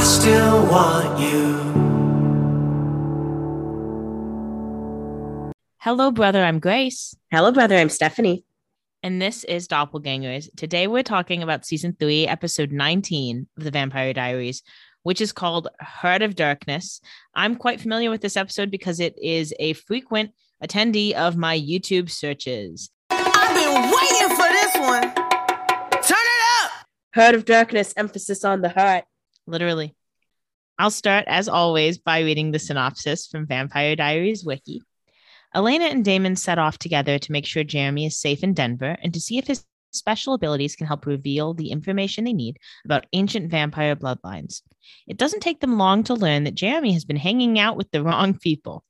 I still want you. Hello, brother. I'm Grace. Hello, brother. I'm Stephanie. And this is Doppelgangers. Today we're talking about season three, episode 19 of The Vampire Diaries, which is called Heart of Darkness. I'm quite familiar with this episode because it is a frequent attendee of my YouTube searches. I've been waiting for this one. Turn it up. Heart of Darkness, emphasis on the heart. Literally. I'll start, as always, by reading the synopsis from Vampire Diaries Wiki. Elena and Damon set off together to make sure Jeremy is safe in Denver and to see if his special abilities can help reveal the information they need about ancient vampire bloodlines. It doesn't take them long to learn that Jeremy has been hanging out with the wrong people.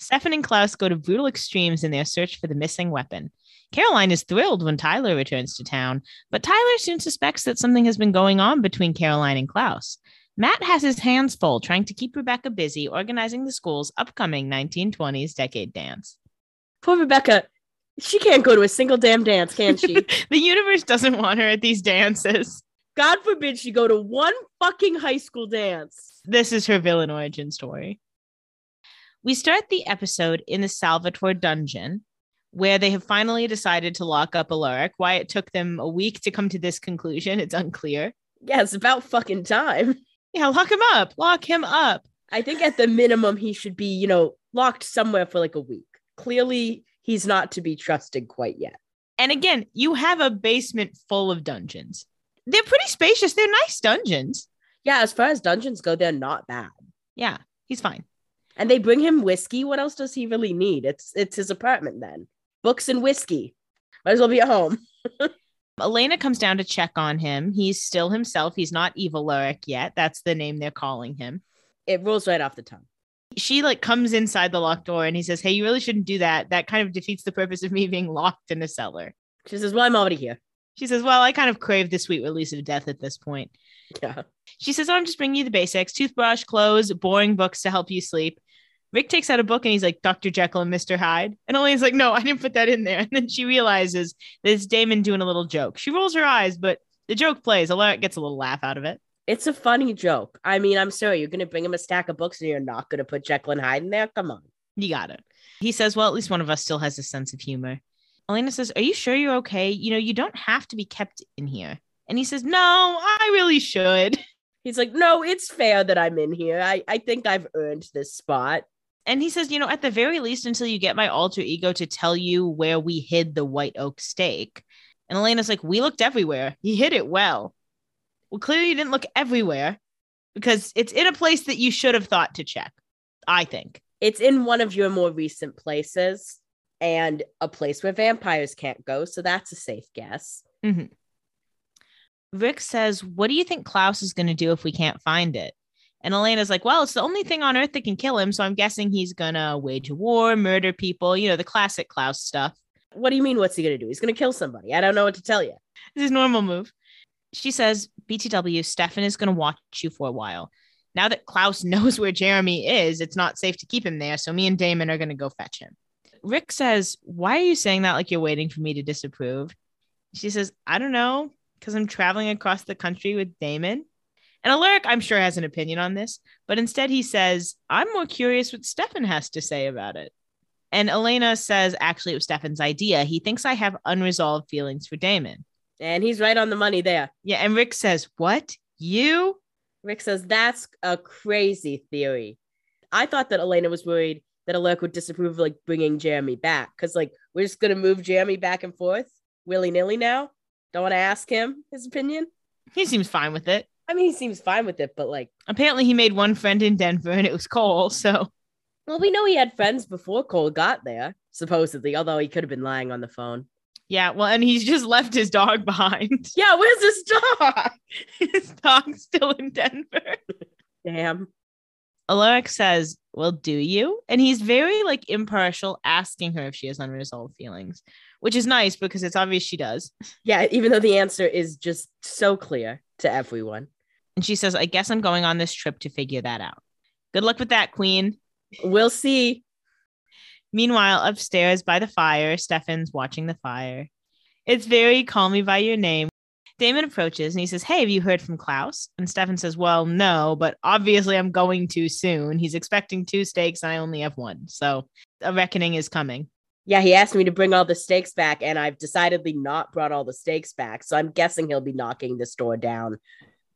Stefan and Klaus go to brutal extremes in their search for the missing weapon. Caroline is thrilled when Tyler returns to town, but Tyler soon suspects that something has been going on between Caroline and Klaus. Matt has his hands full trying to keep Rebekah busy organizing the school's upcoming 1920s decade dance. Poor Rebekah. She can't go to a single damn dance, can she? the universe doesn't want her at these dances. God forbid she go to one fucking high school dance. This is her villain origin story. We start the episode in the Salvatore dungeon, where they have finally decided to lock up Alaric. Why it took them a week to come to this conclusion, it's unclear. Yeah, it's about fucking time. Yeah, lock him up. Lock him up. I think at the minimum he should be, you know, locked somewhere for like a week. Clearly, he's not to be trusted quite yet. And again, you have a basement full of dungeons. They're pretty spacious. They're nice dungeons. Yeah, as far as dungeons go, they're not bad. Yeah, he's fine. And they bring him whiskey. What else does he really need? It's it's his apartment then. Books and whiskey. Might as well be at home. Elena comes down to check on him. He's still himself. He's not evil Alaric yet. That's the name they're calling him. It rolls right off the tongue. She like comes inside the locked door and he says, Hey, you really shouldn't do that. That kind of defeats the purpose of me being locked in a cellar. She says, Well, I'm already here. She says, Well, I kind of crave the sweet release of death at this point. Yeah. She says, I'm just bringing you the basics toothbrush, clothes, boring books to help you sleep. Rick takes out a book and he's like, Dr. Jekyll and Mr. Hyde. And Elena's like, no, I didn't put that in there. And then she realizes that it's Damon doing a little joke. She rolls her eyes, but the joke plays. Alaric gets a little laugh out of it. It's a funny joke. I mean, I'm sorry, you're going to bring him a stack of books and you're not going to put Jekyll and Hyde in there? Come on. You got it. He says, well, at least one of us still has a sense of humor. Elena says, Are you sure you're okay? You know, you don't have to be kept in here. And he says, No, I really should. He's like, No, it's fair that I'm in here. I, I think I've earned this spot. And he says, You know, at the very least, until you get my alter ego to tell you where we hid the white oak stake. And Elena's like, We looked everywhere. He hid it well. Well, clearly you didn't look everywhere because it's in a place that you should have thought to check, I think. It's in one of your more recent places and a place where vampires can't go. So that's a safe guess. Mm-hmm. Rick says, What do you think Klaus is going to do if we can't find it? And Elena's like, Well, it's the only thing on earth that can kill him. So I'm guessing he's going to wage a war, murder people, you know, the classic Klaus stuff. What do you mean? What's he going to do? He's going to kill somebody. I don't know what to tell you. It's his normal move. She says, BTW, Stefan is going to watch you for a while. Now that Klaus knows where Jeremy is, it's not safe to keep him there. So me and Damon are going to go fetch him. Rick says, Why are you saying that like you're waiting for me to disapprove? She says, I don't know, because I'm traveling across the country with Damon. And Alaric, I'm sure, has an opinion on this, but instead he says, I'm more curious what Stefan has to say about it. And Elena says, actually, it was Stefan's idea. He thinks I have unresolved feelings for Damon. And he's right on the money there. Yeah. And Rick says, What? You? Rick says, That's a crazy theory. I thought that Elena was worried that Alaric would disapprove of like bringing Jeremy back because, like, we're just going to move Jeremy back and forth willy nilly now. Don't want to ask him his opinion. He seems fine with it. I mean, he seems fine with it, but like, apparently he made one friend in Denver and it was Kol. So, well, we know he had friends before Kol got there, supposedly, although he could have been lying on the phone. Yeah, well, and he's just left his dog behind. Yeah, where's his dog? his dog's still in Denver. Damn. Alaric says, Well, do you? And he's very like impartial, asking her if she has unresolved feelings, which is nice because it's obvious she does. Yeah, even though the answer is just so clear to everyone. And she says, I guess I'm going on this trip to figure that out. Good luck with that, Queen. We'll see. Meanwhile, upstairs by the fire, Stefan's watching the fire. It's very call me by your name. Damon approaches and he says, Hey, have you heard from Klaus? And Stefan says, Well, no, but obviously I'm going too soon. He's expecting two stakes and I only have one. So a reckoning is coming. Yeah, he asked me to bring all the stakes back, and I've decidedly not brought all the stakes back. So I'm guessing he'll be knocking this door down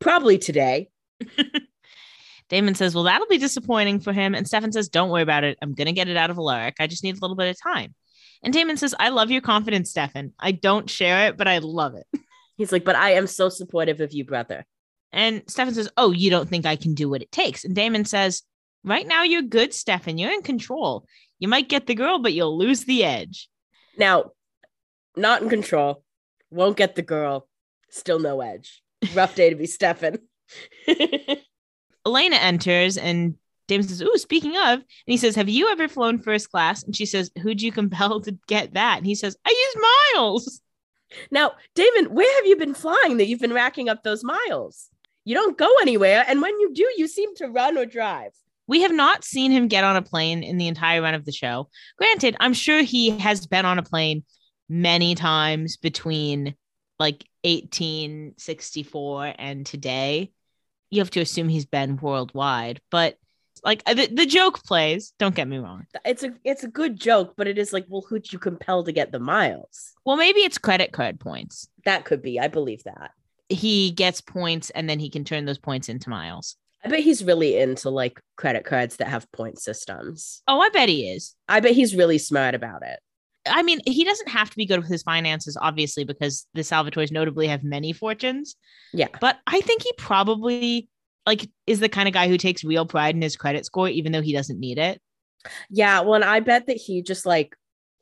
probably today. Damon says, Well, that'll be disappointing for him. And Stefan says, Don't worry about it. I'm going to get it out of Alaric. I just need a little bit of time. And Damon says, I love your confidence, Stefan. I don't share it, but I love it. He's like, But I am so supportive of you, brother. And Stefan says, Oh, you don't think I can do what it takes? And Damon says, Right now, you're good, Stefan. You're in control. You might get the girl, but you'll lose the edge. Now, not in control, won't get the girl, still no edge. Rough day to be Stefan. Elena enters and Damon says, Ooh, speaking of, and he says, Have you ever flown first class? And she says, Who'd you compel to get that? And he says, I use miles. now, Damon, where have you been flying that you've been racking up those miles? You don't go anywhere. And when you do, you seem to run or drive. We have not seen him get on a plane in the entire run of the show. Granted, I'm sure he has been on a plane many times between like 1864 and today. You have to assume he's been worldwide, but like the, the joke plays. Don't get me wrong. It's a it's a good joke, but it is like, well, who'd you compel to get the miles? Well, maybe it's credit card points. That could be. I believe that. He gets points and then he can turn those points into miles. I bet he's really into like credit cards that have point systems. Oh, I bet he is. I bet he's really smart about it. I mean, he doesn't have to be good with his finances, obviously, because the Salvatores notably have many fortunes. Yeah. But I think he probably like is the kind of guy who takes real pride in his credit score, even though he doesn't need it. Yeah. Well, and I bet that he just like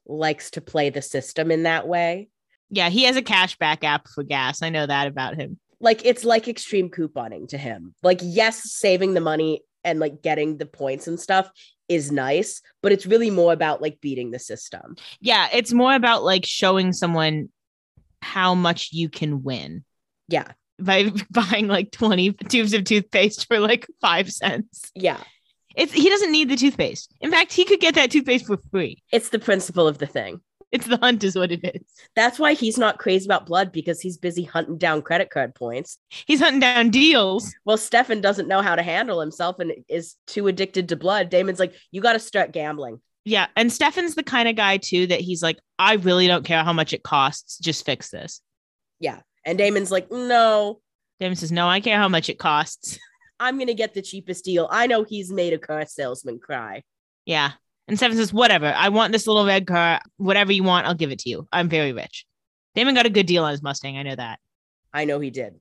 likes to play the system in that way. Yeah, he has a cashback app for gas. I know that about him. Like it's like extreme couponing to him. Like, yes, saving the money and like getting the points and stuff is nice, but it's really more about like beating the system. Yeah, it's more about like showing someone how much you can win Yeah. by buying like 20 tubes of toothpaste for like five cents. Yeah. It's he doesn't need the toothpaste. In fact, he could get that toothpaste for free. It's the principle of the thing. It's the hunt, is what it is. That's why he's not crazy about blood because he's busy hunting down credit card points. He's hunting down deals. Well, Stefan doesn't know how to handle himself and is too addicted to blood. Damon's like, you got to start gambling. Yeah. And Stefan's the kind of guy too that he's like, I really don't care how much it costs. Just fix this. Yeah. And Damon's like, no, Damon says, No, I care how much it costs. I'm going to get the cheapest deal. I know he's made a car salesman cry. Yeah. And Stefan says, Whatever. I want this little red car. Whatever you want, I'll give it to you. I'm very rich. Damon got a good deal on his Mustang. I know that. I know he did.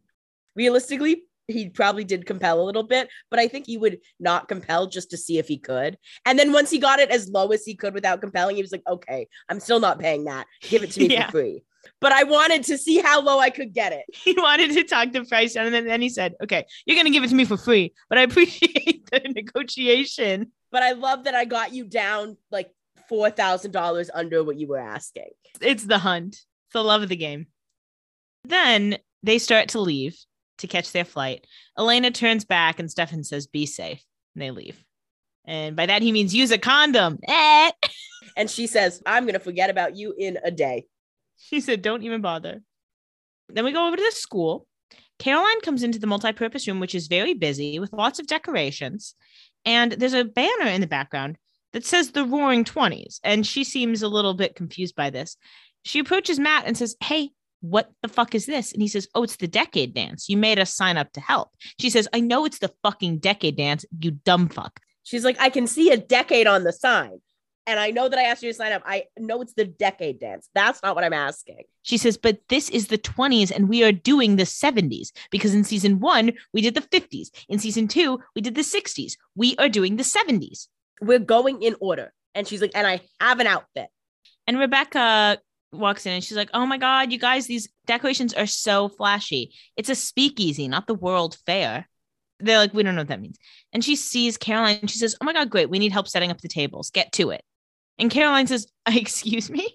Realistically, he probably did compel a little bit, but I think he would not compel just to see if he could. And then once he got it as low as he could without compelling, he was like, okay, I'm still not paying that. Give it to me Yeah. for free. But I wanted to see how low I could get it. He wanted to talk to Price, down, and then, then he said, Okay, you're going to give it to me for free, but I appreciate the negotiation. But I love that I got you down like $4,000 under what you were asking. It's the hunt. It's the love of the game. Then they start to leave to catch their flight. Elena turns back and Stefan says, Be safe. And they leave. And by that, he means use a condom. Eh. And she says, I'm going to forget about you in a day. She said, Don't even bother. Then we go over to the school. Caroline comes into the multi-purpose room, which is very busy with lots of decorations. And there's a banner in the background that says the Roaring Twenties. And she seems a little bit confused by this. She approaches Matt and says, Hey, what the fuck is this? And he says, Oh, it's the decade dance. You made us sign up to help. She says, I know it's the fucking decade dance, you dumb fuck. She's like, I can see a decade on the sign. And I know that I asked you to sign up. I know it's the decade dance. That's not what I'm asking. She says, but this is the 20s and we are doing the 70s because in season one, we did the 50s. In season two, we did the 60s. We are doing the 70s. We're going in order. And she's like, and I have an outfit. And Rebekah walks in and she's like, oh my God, you guys, these decorations are so flashy. It's a speakeasy, not the World Fair. They're like, we don't know what that means. And she sees Caroline and she says, oh my God, great. We need help setting up the tables. Get to it. And Caroline says, excuse me?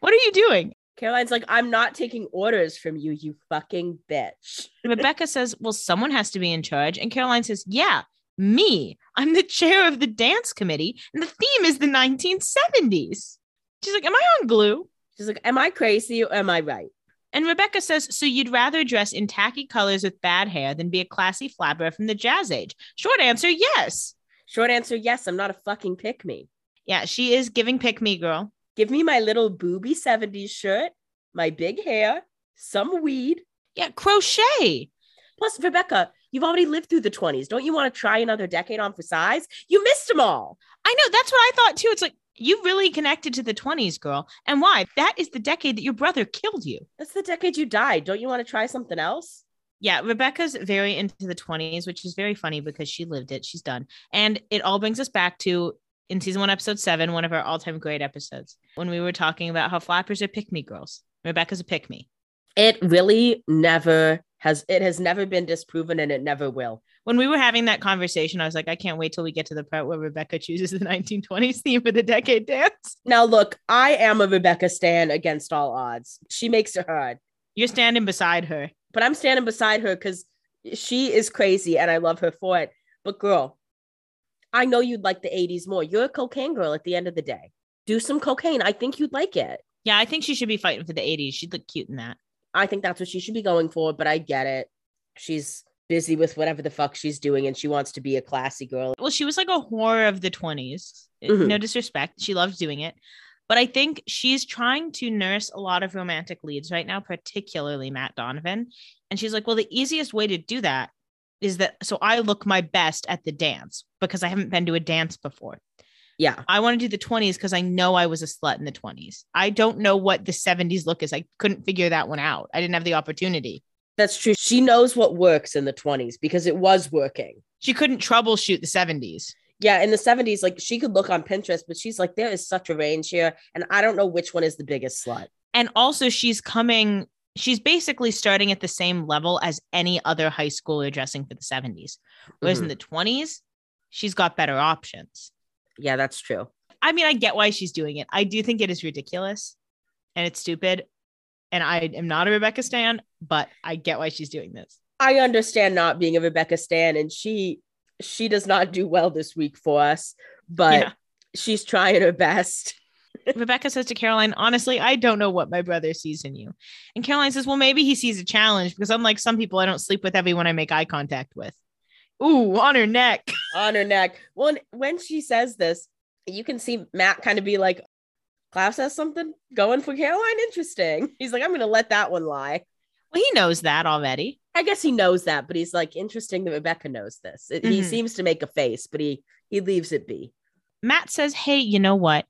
What are you doing? Caroline's like, I'm not taking orders from you, you fucking bitch. Rebekah says, Well, someone has to be in charge. And Caroline says, Yeah, me. I'm the chair of the dance committee, and the theme is the 1970s. She's like, Am I on glue? She's like, Am I crazy or am I right? And Rebekah says, So you'd rather dress in tacky colors with bad hair than be a classy flapper from the jazz age? Short answer, yes. Short answer, yes, I'm not a fucking pick me. Yeah, she is giving pick me girl. Give me my little booby 70s shirt, my big hair, some weed. Yeah, crochet. Plus, Rebekah, you've already lived through the 20s. Don't you want to try another decade on for size? You missed them all. I know. That's what I thought too. It's like, you really connected to the 20s, girl. And why? That is the decade that your brother killed you. That's the decade you died. Don't you want to try something else? Yeah, Rebekah's very into the 20s, which is very funny because she lived it. She's done. And it all brings us back to in season one, episode seven, one of our all time great episodes, when we were talking about how flappers are pick me girls. Rebekah's a pick me. It really never has, it has never been disproven and it never will. When we were having that conversation, I was like, I can't wait till we get to the part where Rebekah chooses the 1920s theme for the decade dance. Now, look, I am a Rebekah Stan against all odds. She makes it hard, You're standing beside her. but I'm standing beside her because she is crazy and I love her for it. But, girl, I know you'd like the 80s more. You're a cocaine girl at the end of the day. Do some cocaine. I think you'd like it. Yeah, I think she should be fighting for the 80s. She'd look cute in that. I think that's what she should be going for, but I get it. She's busy with whatever the fuck she's doing and she wants to be a classy girl. Well, she was like a whore of the 20s. Mhm. No disrespect. She loved doing it. But I think she's trying to nurse a lot of romantic leads right now, particularly Matt Donovan. And she's like, well, the easiest way to do that is that so I look my best at the dance because I haven't been to a dance before. Yeah. I want to do the 20s because I know I was a slut in the 20s. I don't know what the 70s look is. I couldn't figure that one out. I didn't have the opportunity. That's true. She knows what works in the 20s because it was working. She couldn't troubleshoot the 70s. Yeah, in the 70s, like she could look on Pinterest, but she's like, there is such a range here. And I don't know which one is the biggest slut. and also she's coming she's basically starting at the same level as any other high schooler dressing for the 70s whereas in mm-hmm. the 20s she's got better options Yeah, that's true. i mean i get why she's doing it i do think it is ridiculous and it's stupid and i am not a rebekah stan but i get why she's doing this I understand not being a Rebekah Stan, and she she does not do well this week for us, but Yeah. she's trying her best. Rebecca says to caroline honestly i don't know what my brother sees in you and caroline says well maybe he sees a challenge because unlike some people i don't sleep with everyone i make eye contact with ooh on her neck on her neck. Well, when she says this, you can see Matt kind of be like, Klaus has something going for Caroline. Interesting. He's like, I'm gonna let that one lie. well he knows that already I guess he knows that, but he's like, interesting that Rebekah knows this. It- He Mhm. seems to make a face, but he he leaves it be. Matt says, Hey, you know what?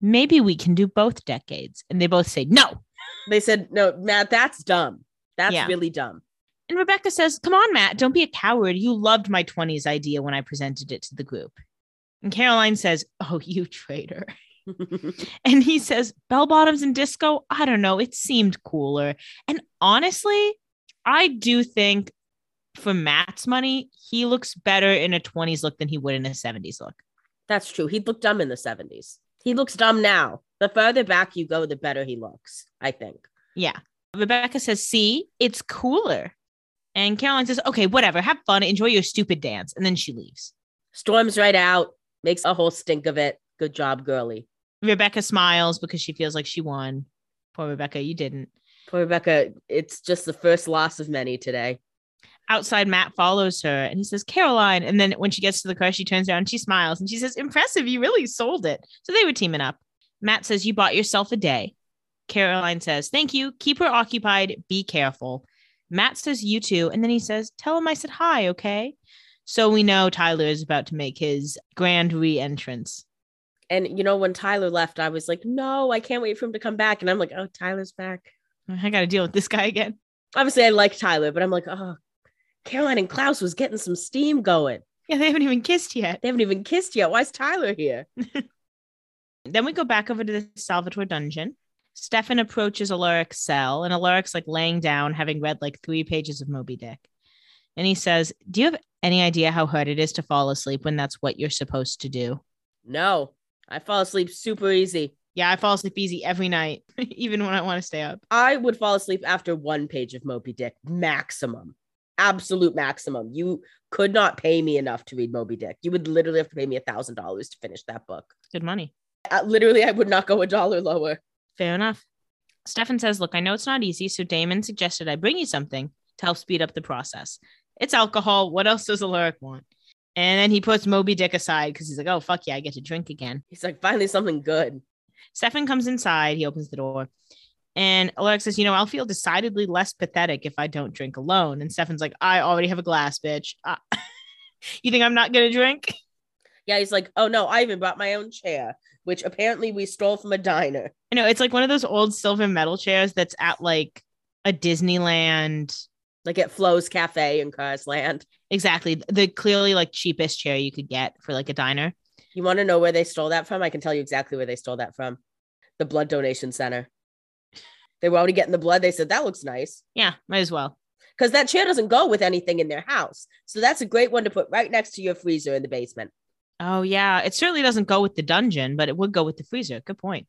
Maybe we can do both decades. And they both say, No. They said, no, Matt, that's dumb. That's Yeah. really dumb. And Rebekah says, Come on, Matt, don't be a coward. You loved my 20s idea when I presented it to the group. And Caroline says, Oh, you traitor. And he says, Bell bottoms and disco. I don't know. It seemed cooler. And honestly, I do think for Matt's money, he looks better in a 20s look than he would in a 70s look. That's true. He'd look dumb in the 70s. He looks dumb now. The further back you go, the better he looks, I think. Yeah. Rebekah says, See, it's cooler. And Caroline says, Okay, whatever. Have fun. Enjoy your stupid dance. And then she leaves. Storms right out, makes a whole stink of it. Good job, girly. Rebekah smiles because she feels like she won. Poor Rebekah, you didn't. Poor Rebekah, it's just the first loss of many today. Outside, Matt follows her and he says, Caroline. And then when she gets to the car, she turns around and she smiles and she says, Impressive. You really sold it. So they were teaming up. Matt says, You bought yourself a day. Caroline says, Thank you. Keep her occupied. Be careful. Matt says, You too. And then he says, Tell him I said hi, okay? So we know Tyler is about to make his grand re entrance. And you know, when Tyler left, I was like, no, I can't wait for him to come back. And I'm like, oh, Tyler's back. I got to deal with this guy again. Obviously, I like Tyler, but I'm like, oh, Caroline and Klaus was getting some steam going. Yeah, they haven't even kissed yet. They haven't even kissed yet. Why is Tyler here? Then we go back over to the Salvatore dungeon. Stefan approaches Alaric's cell, and Alaric's like laying down, having read like three pages of Moby Dick. And he says, Do you have any idea how hard it is to fall asleep when that's what you're supposed to do? No, I fall asleep super easy. Yeah, I fall asleep easy every night, even when I want to stay up. I would fall asleep after one page of Moby Dick, maximum, absolute maximum. You could not pay me enough to read Moby Dick. You would literally have to pay me a thousand dollars to finish that book. Good money. Uh, literally, I would not go a dollar lower. Fair enough. Stefan says, Look, I know it's not easy, so Damon suggested I bring you something to help speed up the process. It's alcohol. What else does Alaric want? And then he puts Moby Dick aside because he's like, Oh, fuck yeah, I get to drink again. He's like, finally something good. Stefan comes inside. He opens the door. And Alex says, You know, I'll feel decidedly less pathetic if I don't drink alone. And Stefan's like, I already have a glass, bitch. Uh, you think I'm not going to drink? Yeah, he's like, oh no, I even brought my own chair, which apparently we stole from a diner. I know it's like one of those old silver metal chairs that's at like a Disneyland. Like at Flo's Cafe in Cars Land. Exactly. The clearly like cheapest chair you could get for like a diner. You want to know where they stole that from? I can tell you exactly where they stole that from. The blood donation center. They were already getting the blood. They said, that looks nice. Yeah, might as well. Because that chair doesn't go with anything in their house. So that's a great one to put right next to your freezer in the basement. Oh, yeah. It certainly doesn't go with the dungeon, but it would go with the freezer. Good point.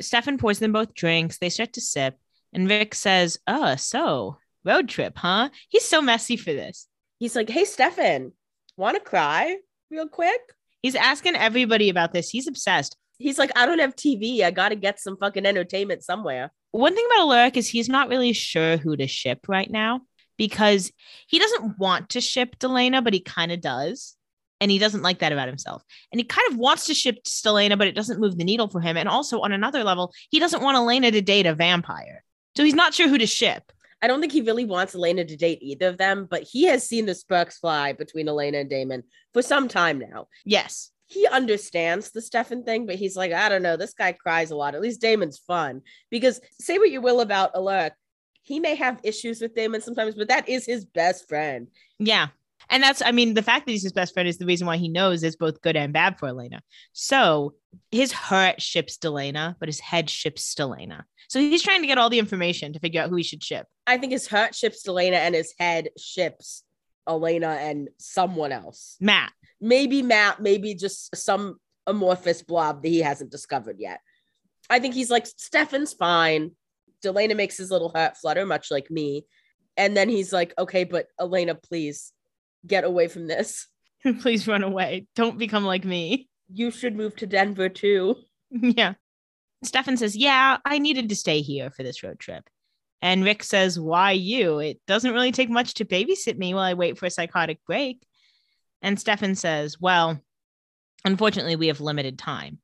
Stefan pours them both drinks. They start to sip. And Rick says, Oh, so road trip, huh? He's so messy for this. He's like, hey, Stefan, want to cry real quick? He's asking everybody about this. He's obsessed. He's like, I don't have TV. I got to get some fucking entertainment somewhere. One thing about Alaric is he's not really sure who to ship right now because he doesn't want to ship Delena, but he kind of does. And he doesn't like that about himself. And he kind of wants to ship Stelena, but it doesn't move the needle for him. And also, on another level, he doesn't want Elena to date a vampire. So he's not sure who to ship. I don't think he really wants Elena to date either of them, but he has seen the sparks fly between Elena and Damon for some time now. Yes. He understands the Stefan thing, but he's like, I don't know, this guy cries a lot. At least Damon's fun. Because say what you will about Alaric, he may have issues with Damon sometimes, but that is his best friend. Yeah. And that's, I mean, the fact that he's his best friend is the reason why he knows it's both good and bad for Elena. So his heart ships Delena, but his head ships Stelena. So he's trying to get all the information to figure out who he should ship. I think his heart ships Elena and his head ships Elena and someone else. Matt. Maybe Matt, maybe just some amorphous blob that he hasn't discovered yet. I think he's like, Stefan's fine. Delena makes his little heart flutter, much like me. And then he's like, okay, but Elena, please get away from this. Please run away. Don't become like me. You should move to Denver too. yeah. Stefan says, Yeah, I needed to stay here for this road trip. And Rick says, Why you? It doesn't really take much to babysit me while I wait for a psychotic break. And Stefan says, Well, unfortunately, we have limited time.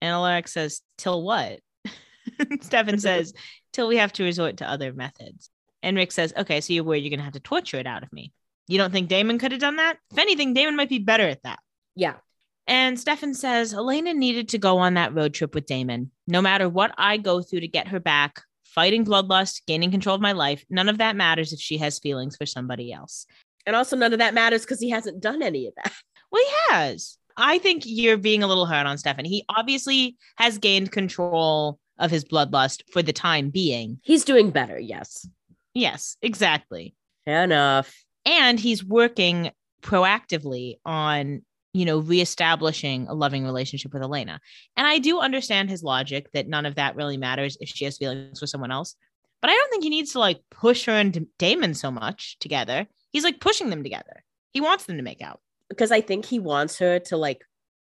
And Alaric says, Till what? Stefan says, Till we have to resort to other methods. And Rick says, Okay, so you're worried you're going to have to torture it out of me. You don't think Damon could have done that? If anything, Damon might be better at that. Yeah. And Stefan says Elena needed to go on that road trip with Damon. No matter what I go through to get her back, fighting bloodlust, gaining control of my life, none of that matters if she has feelings for somebody else. And also, none of that matters because he hasn't done any of that. Well, he has. I think you're being a little hard on Stefan. He obviously has gained control of his bloodlust for the time being. He's doing better. Yes. Yes, exactly. Fair enough. And he's working proactively on you know, reestablishing a loving relationship with Elena. And I do understand his logic that none of that really matters if she has feelings for someone else. But I don't think he needs to like push her and Damon so much together. He's like pushing them together. He wants them to make out. Because I think he wants her to like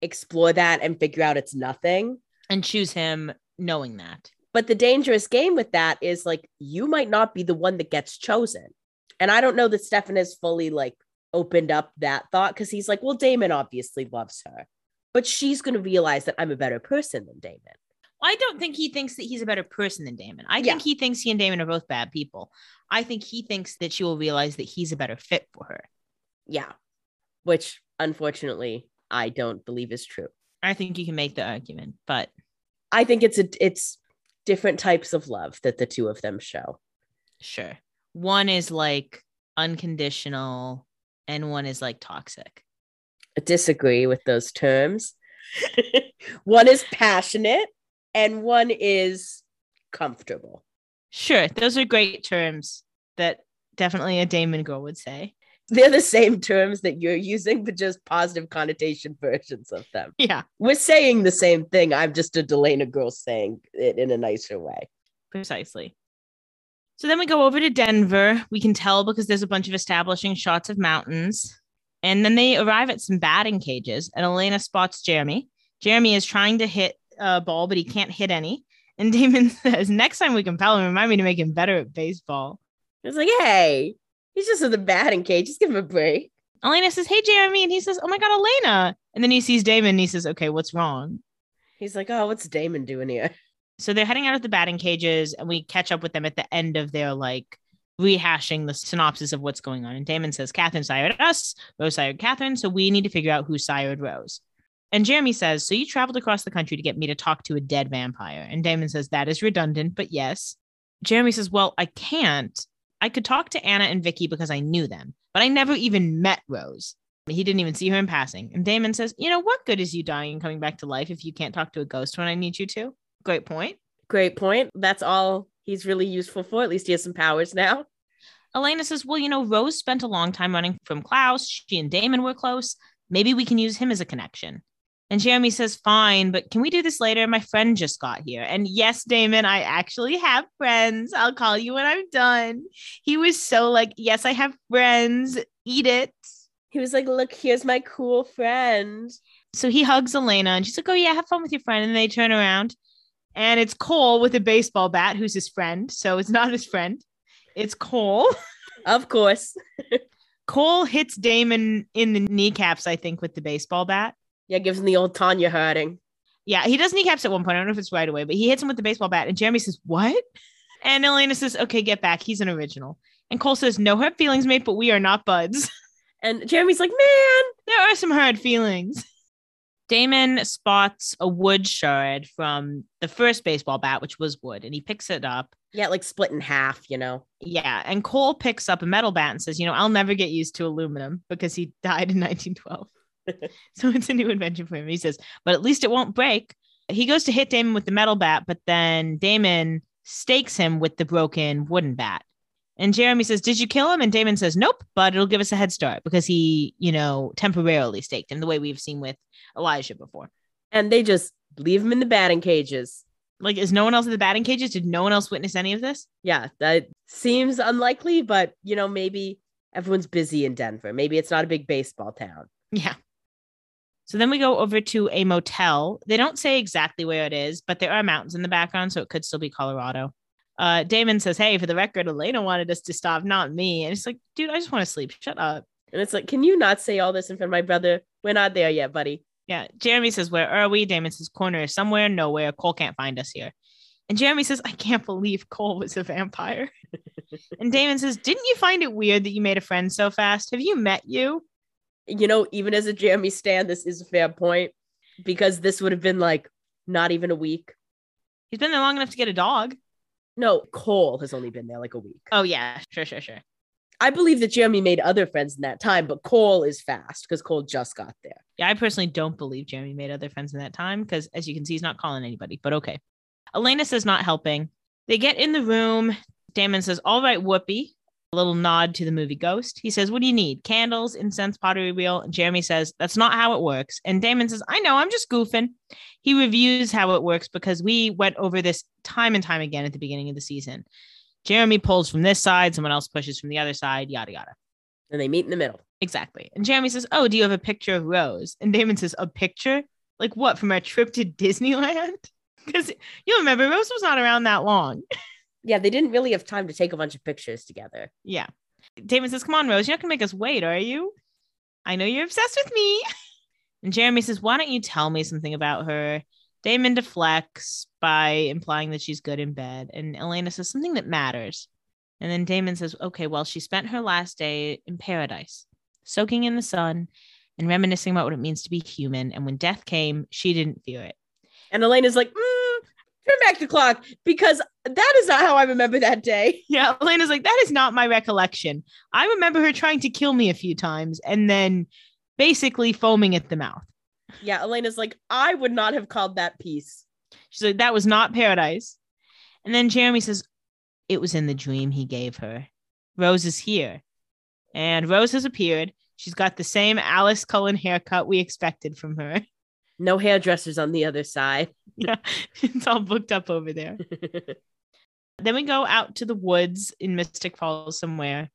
explore that and figure out it's nothing and choose him knowing that. But the dangerous game with that is like you might not be the one that gets chosen. And I don't know that Stefan is fully like opened up that thought because he's like, well, Damon obviously loves her, but she's going to realize that I'm a better person than Damon. I don't think he thinks that he's a better person than Damon. I yeah. think he thinks he and Damon are both bad people. I think he thinks that she will realize that he's a better fit for her. Yeah. Which unfortunately I don't believe is true. I think you can make the argument, but I think it's a it's different types of love that the two of them show. Sure. One is like unconditional and one is like toxic. I disagree with those terms. one is passionate and one is comfortable. Sure, those are great terms that definitely a Damon girl would say. They're the same terms that you're using, but just positive connotation versions of them. Yeah. We're saying the same thing. I'm just a Delena girl saying it in a nicer way. Precisely. So then we go over to Denver. We can tell because there's a bunch of establishing shots of mountains. And then they arrive at some batting cages, and Elena spots Jeremy. Jeremy is trying to hit a ball, but he can't hit any. And Damon says, next time we compel him, remind me to make him better at baseball. It's like, hey, he's just in the batting cage. Just give him a break. Elena says, Hey, Jeremy. And he says, Oh my God, Elena. And then he sees Damon and he says, Okay, what's wrong? He's like, oh, what's Damon doing here? So they're heading out of the batting cages and we catch up with them at the end of their like rehashing the synopsis of what's going on. And Damon says, Katherine sired us, Rose sired Katherine. So we need to figure out who sired Rose. And Jeremy says, So you traveled across the country to get me to talk to a dead vampire. And Damon says, That is redundant, but yes. Jeremy says, Well, I can't. I could talk to Anna and Vicki because I knew them, but I never even met Rose. He didn't even see her in passing. And Damon says, You know, what good is you dying and coming back to life if you can't talk to a ghost when I need you to? Great point. Great point. That's all he's really useful for. At least he has some powers now. Elena says, Well, you know, Rose spent a long time running from Klaus. She and Damon were close. Maybe we can use him as a connection. And Jeremy says, Fine, but can we do this later? My friend just got here. And yes, Damon, I actually have friends. I'll call you when I'm done. He was so like, Yes, I have friends. Eat it. He was like, look, here's my cool friend. So he hugs Elena and she's like, Oh, yeah, have fun with your friend. And they turn around and it's Kol with a baseball bat, who's his friend. So it's not his friend, it's Kol. Of course. Kol hits Damon in the kneecaps, I think, with the baseball bat. Yeah, gives him the old Tonya Harding. Yeah, he does kneecaps at one point. I don't know if it's right away, but he hits him with the baseball bat. And Jeremy says, What? And Elena says, Okay, get back. He's an original. And Kol says, No hurt feelings, mate, but we are not buds. And Jeremy's like, man, there are some hard feelings. Damon spots a wood shard from the first baseball bat, which was wood, and he picks it up. yeah, like split in half, you know. Yeah. And Kol picks up a metal bat and says, You know, I'll never get used to aluminum because he died in 1912. so it's a new invention for him. He says, But at least it won't break. He goes to hit Damon with the metal bat, but then Damon stakes him with the broken wooden bat. And Jeremy says, Did you kill him? And Damon says, Nope, but it'll give us a head start because he, you know, temporarily staked him the way we've seen with Elijah before. And they just leave him in the batting cages. Like, is no one else in the batting cages? Did no one else witness any of this? Yeah, that seems unlikely, but you know, maybe everyone's busy in Denver. Maybe it's not a big baseball town. Yeah. So then we go over to a motel. They don't say exactly where it is, but there are mountains in the background, so it could still be Colorado. Uh, Damon says, Hey, for the record, Elena wanted us to stop, not me. And it's like, dude, I just want to sleep. Shut up. And it's like, can you not say all this in front of my brother? We're not there yet, buddy. Yeah. Jeremy says, Where are we? Damon says, Corner is somewhere, nowhere. Kol can't find us here. And Jeremy says, I can't believe Kol was a vampire. and Damon says, Didn't you find it weird that you made a friend so fast? Have you met you? You know, even as a Jeremy stand, this is a fair point because this would have been like not even a week. He's been there long enough to get a dog. No, Kol has only been there like a week. Oh, yeah. Sure, sure, sure. I believe that Jeremy made other friends in that time, but Kol is fast because Kol just got there. Yeah, I personally don't believe Jeremy made other friends in that time because, as you can see, he's not calling anybody, but okay. Elena says not helping. They get in the room. Damon says, All right, Whoopi. A little nod to the movie Ghost. He says, What do you need? Candles, incense, pottery wheel. And Jeremy says, That's not how it works. And Damon says, I know, I'm just goofing. He reviews how it works because we went over this time and time again at the beginning of the season. Jeremy pulls from this side, someone else pushes from the other side, yada, yada. And they meet in the middle. Exactly. And Jeremy says, Oh, do you have a picture of Rose? And Damon says, A picture? Like what? From our trip to Disneyland? Because you remember, Rose was not around that long. Yeah, they didn't really have time to take a bunch of pictures together. Yeah. Damon says, Come on, Rose, you're not going to make us wait, are you? I know you're obsessed with me. And Jeremy says, Why don't you tell me something about her? Damon deflects by implying that she's good in bed. And Elena says, Something that matters. And then Damon says, Okay, well, she spent her last day in paradise, soaking in the sun and reminiscing about what it means to be human. And when death came, she didn't fear it. And Elena's like, mm, turn back the clock because that is not how I remember that day. Yeah, Elena's like, that is not my recollection. I remember her trying to kill me a few times and then basically foaming at the mouth. Yeah, Elena's like, I would not have called that peace. She's like, that was not paradise. And then Jeremy says, it was in the dream he gave her. Rose is here. And Rose has appeared. She's got the same Alice Cullen haircut we expected from her. No hairdressers on the other side. Yeah, it's all booked up over there. Then we go out to the woods in Mystic Falls somewhere.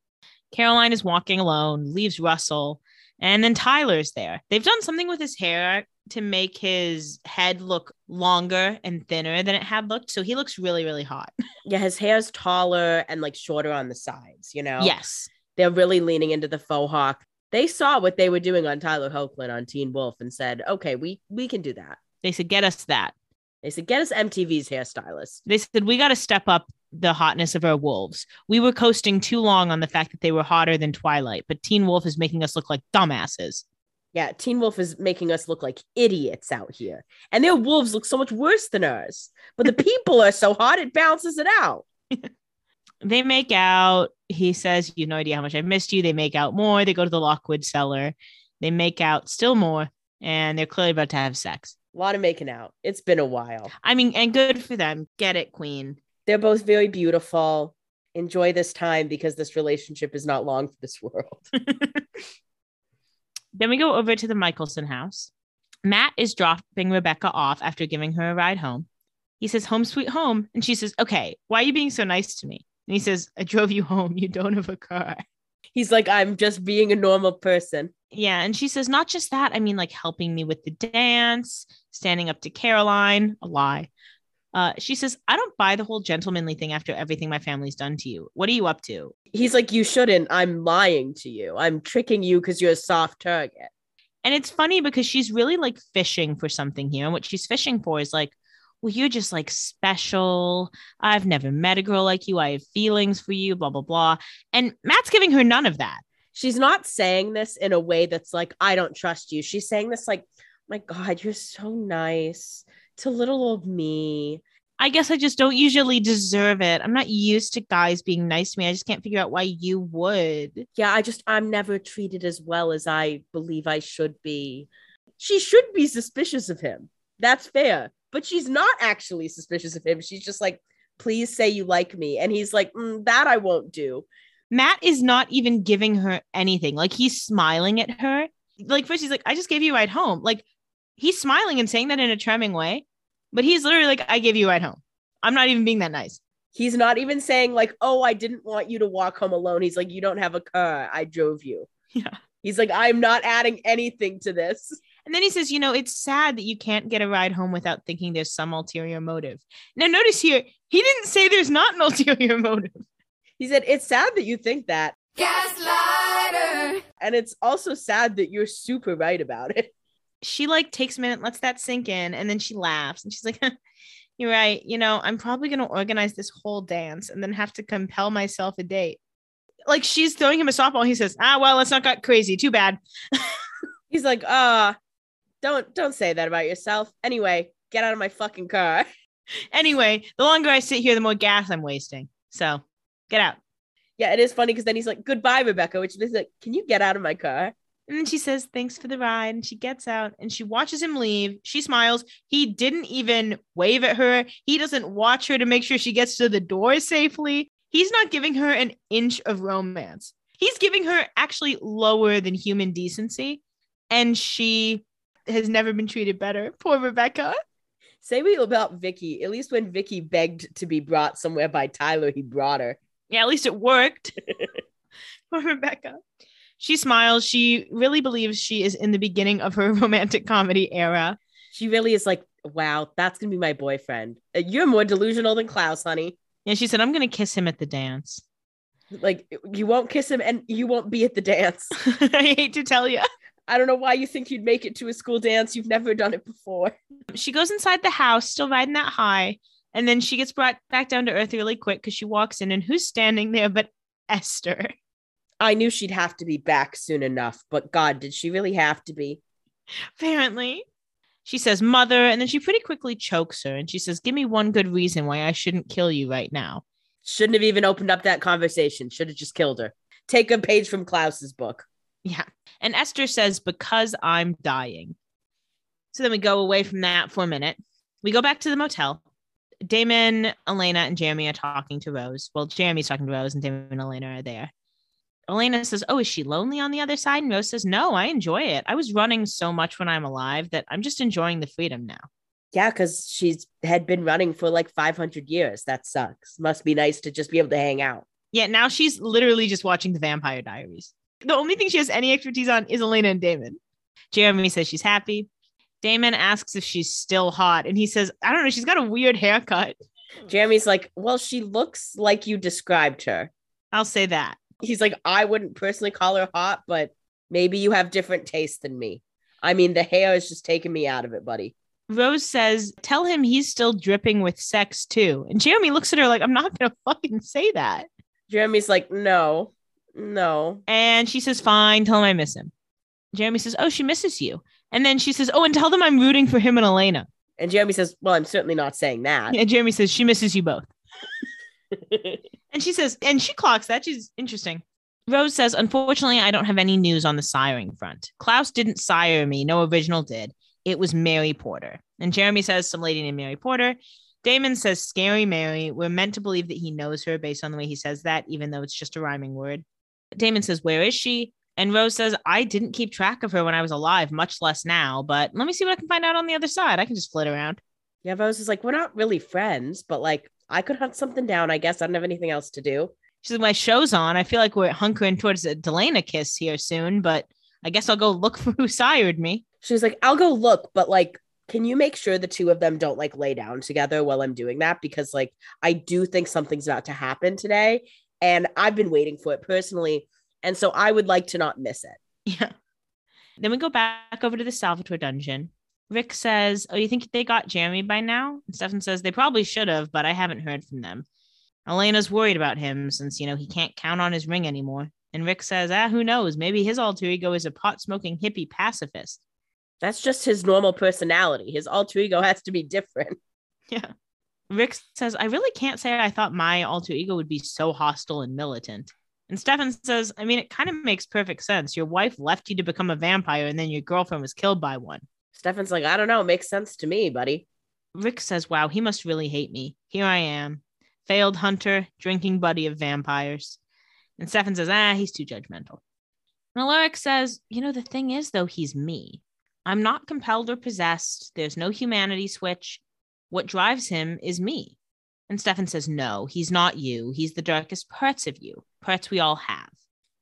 Caroline is walking alone, leaves Russell, and then Tyler's there. They've done something with his hair to make his head look longer and thinner than it had looked. So he looks really, really hot. Yeah, his hair's taller and like shorter on the sides, you know? Yes. They're really leaning into the faux hawk. They saw what they were doing on Tyler Hoechlin on Teen Wolf and said, okay, we we can do that. They said, get us that. They said, get us MTV's hairstylist. They said, we got to step up the hotness of our wolves. We were coasting too long on the fact that they were hotter than Twilight, but Teen Wolf is making us look like dumbasses. Yeah, Teen Wolf is making us look like idiots out here. And their wolves look so much worse than ours. But the people are so hot, it balances it out. They make out. He says, You have no idea how much I've missed you. They make out more. They go to the Lockwood cellar. They make out still more. And they're clearly about to have sex. A lot of making out. It's been a while. I mean, and good for them. Get it, Queen. They're both very beautiful. Enjoy this time because this relationship is not long for this world. Then we go over to the Mikaelson house. Matt is dropping Rebekah off after giving her a ride home. He says, Home sweet home. And she says, Okay, why are you being so nice to me? And he says, I drove you home. You don't have a car. He's like, I'm just being a normal person. Yeah. And she says, Not just that. I mean, like helping me with the dance, standing up to Caroline, a lie. Uh, she says, I don't buy the whole gentlemanly thing after everything my family's done to you. What are you up to? He's like, You shouldn't. I'm lying to you. I'm tricking you because you're a soft target. And it's funny because she's really like fishing for something here. And what she's fishing for is like, well, you're just like special. I've never met a girl like you. I have feelings for you, blah, blah, blah. And Matt's giving her none of that. She's not saying this in a way that's like, I don't trust you. She's saying this like, my God, you're so nice to little old me. I guess I just don't usually deserve it. I'm not used to guys being nice to me. I just can't figure out why you would. Yeah, I just, I'm never treated as well as I believe I should be. She should be suspicious of him. That's fair. But she's not actually suspicious of him. She's just like, please say you like me. And he's like, "Mm, that I won't do. Matt is not even giving her anything. Like he's smiling at her. Like first he's like, I just gave you a ride home. Like he's smiling and saying that in a charming way, but he's literally like, I gave you a ride home. I'm not even being that nice. He's not even saying, like, oh, I didn't want you to walk home alone. He's like, you don't have a car. I drove you. Yeah. He's like, I'm not adding anything to this. And then he says, you know, it's sad that you can't get a ride home without thinking there's some ulterior motive. Now notice here, he didn't say there's not an ulterior motive. He said, it's sad that you think that. Gaslighter. And it's also sad that you're super right about it. She like takes a minute, lets that sink in, and then she laughs and she's like, You're right. You know, I'm probably going to organize this whole dance and then have to compel myself a date. Like she's throwing him a softball. He says, Ah, well, let's not got crazy. Too bad. He's like, uh, don't don't say that about yourself. Anyway, get out of my fucking car. anyway, the longer I sit here, the more gas I'm wasting. So get out. Yeah, it is funny because then he's like, goodbye, Rebekah, which is like, can you get out of my car? And then she says, Thanks for the ride. And she gets out and she watches him leave. She smiles. He didn't even wave at her. He doesn't watch her to make sure she gets to the door safely. He's not giving her an inch of romance. He's giving her actually lower than human decency. And she has never been treated better. Poor Rebekah. Say what about Vicki. At least when Vicki begged to be brought somewhere by Tyler, he brought her. Yeah, at least it worked. Poor Rebekah. She smiles. She really believes she is in the beginning of her romantic comedy era. She really is like, wow, that's gonna be my boyfriend. Uh, You're more delusional than Klaus, honey. Yeah, she said, I'm going to kiss him at the dance. Like you won't kiss him and you won't be at the dance. I hate to tell you. I don't know why you think you'd make it to a school dance. You've never done it before. She goes inside the house, still riding that high. And then she gets brought back down to earth really quick because she walks in, and who's standing there but Esther? I knew she'd have to be back soon enough, but God, did she really have to be? Apparently. She says, Mother, and then she pretty quickly chokes her and she says, Give me one good reason why I shouldn't kill you right now. Shouldn't have even opened up that conversation. Should have just killed her. Take a page from Klaus's book. Yeah. And Esther says, Because I'm dying. So then we go away from that for a minute. We go back to the motel. Damon, Elena, and Jeremy are talking to Rose. Well, Jeremy's talking to Rose, and Damon and Elena are there. Elena says, Oh, is she lonely on the other side? And Rose says, No, I enjoy it. I was running so much when I'm alive that I'm just enjoying the freedom now. Yeah, because she's had been running for like 500 years. That sucks. Must be nice to just be able to hang out. Yeah, now she's literally just watching the Vampire Diaries. The only thing she has any expertise on is Elena and Damon. Jeremy says she's happy. Damon asks if she's still hot, and he says, I don't know, she's got a weird haircut. Jeremy's like, well, she looks like you described her. I'll say that. He's like, I wouldn't personally call her hot, but maybe you have different taste than me. I mean, the hair is just taking me out of it, buddy. Rose says, Tell him he's still dripping with sex too. And Jeremy looks at her like, I'm not going to fucking say that. Jeremy's like, no, no. And she says, Fine, tell him I miss him. Jeremy says, Oh, she misses you. And then she says, Oh, and tell them I'm rooting for him and Elena. And Jeremy says, well, I'm certainly not saying that. And Jeremy says, She misses you both. And she says, and she clocks that. She's interesting. Rose says, Unfortunately, I don't have any news on the siring front. Klaus didn't sire me. No original did. It was Mary Porter. And Jeremy says, Some lady named Mary Porter. Damon says, Scary Mary. We're meant to believe that he knows her based on the way he says that, even though it's just a rhyming word. Damon says, Where is she? And Rose says, I didn't keep track of her when I was alive, much less now, but let me see what I can find out on the other side. I can just flit around. yeah, Rose is like, we're not really friends, but like, I could hunt something down. I guess I don't have anything else to do. She says, My show's on. I feel like we're hunkering towards a Delena kiss here soon, but I guess I'll go look for who sired me. She's like, I'll go look, but like, can you make sure the two of them don't like lay down together while I'm doing that? Because like, I do think something's about to happen today. And I've been waiting for it personally. And so I would like to not miss it. Yeah. Then we go back over to the Salvatore dungeon. Rick says, Oh, you think they got Jeremy by now? And Stefan says, They probably should have, but I haven't heard from them. Elena's worried about him since, you know, he can't count on his ring anymore. And Rick says, Ah, who knows? Maybe his alter ego is a pot smoking hippie pacifist. That's just his normal personality. His alter ego has to be different. Yeah. Rick says, I really can't say I thought my alter ego would be so hostile and militant. And Stefan says, I mean, it kind of makes perfect sense. Your wife left you to become a vampire, and then your girlfriend was killed by one. Stefan's like, I don't know. Makes sense to me, buddy. Rick says, Wow, he must really hate me. Here I am, failed hunter, drinking buddy of vampires. And Stefan says, Ah, he's too judgmental. And Alaric says, You know, the thing is, though, he's me. I'm not compelled or possessed. There's no humanity switch. What drives him is me. And Stefan says, No, he's not you. He's the darkest parts of you, parts we all have.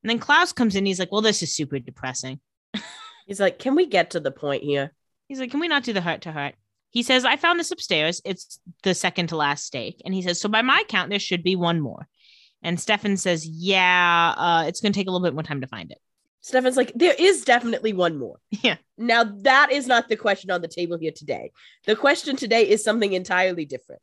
And then Klaus comes in. He's like, Well, this is super depressing. He's like, Can we get to the point here? He's like, Can we not do the heart to heart? He says, I found this upstairs. It's the second to last stake. And he says, So by my count, there should be one more. And Stefan says, Yeah, uh, it's going to take a little bit more time to find it. Stefan's like, There is definitely one more. Yeah. Now, that is not the question on the table here today. The question today is something entirely different.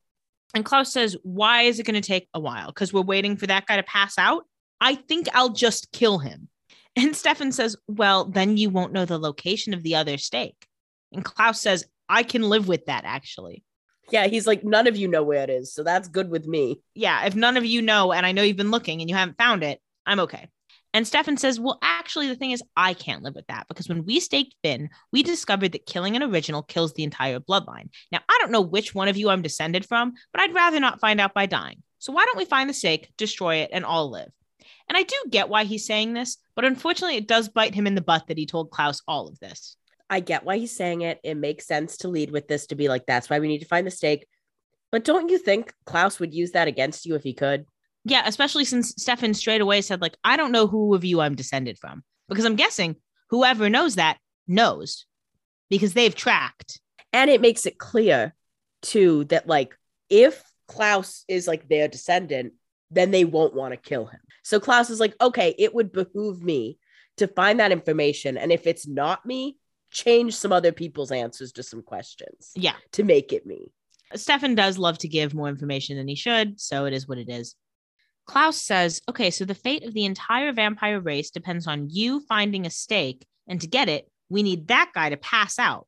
And Klaus says, Why is it going to take a while? Because we're waiting for that guy to pass out. I think I'll just kill him. And Stefan says, Well, then you won't know the location of the other stake. And Klaus says, I can live with that, actually. Yeah, he's like, None of you know where it is. So that's good with me. Yeah, if none of you know, and I know you've been looking and you haven't found it, I'm okay. And Stefan says, Well, actually, the thing is, I can't live with that because when we staked Finn, we discovered that killing an original kills the entire bloodline. Now, I don't know which one of you I'm descended from, but I'd rather not find out by dying. So why don't we find the stake, destroy it, and all live? And I do get why he's saying this, but unfortunately, it does bite him in the butt that he told Klaus all of this. I get why he's saying it. It makes sense to lead with this to be like, That's why we need to find the stake. But don't you think Klaus would use that against you if he could? Yeah, especially since Stefan straight away said, like, I don't know who of you I'm descended from. Because I'm guessing whoever knows that knows because they've tracked. And it makes it clear, too, that like if Klaus is like their descendant, then they won't want to kill him. So Klaus is like, okay, it would behoove me to find that information. And if it's not me, change some other people's answers to some questions Yeah. to make it me. Stefan does love to give more information than he should, so it is what it is. Klaus says, okay, so the fate of the entire vampire race depends on you finding a stake, and to get it, we need that guy to pass out.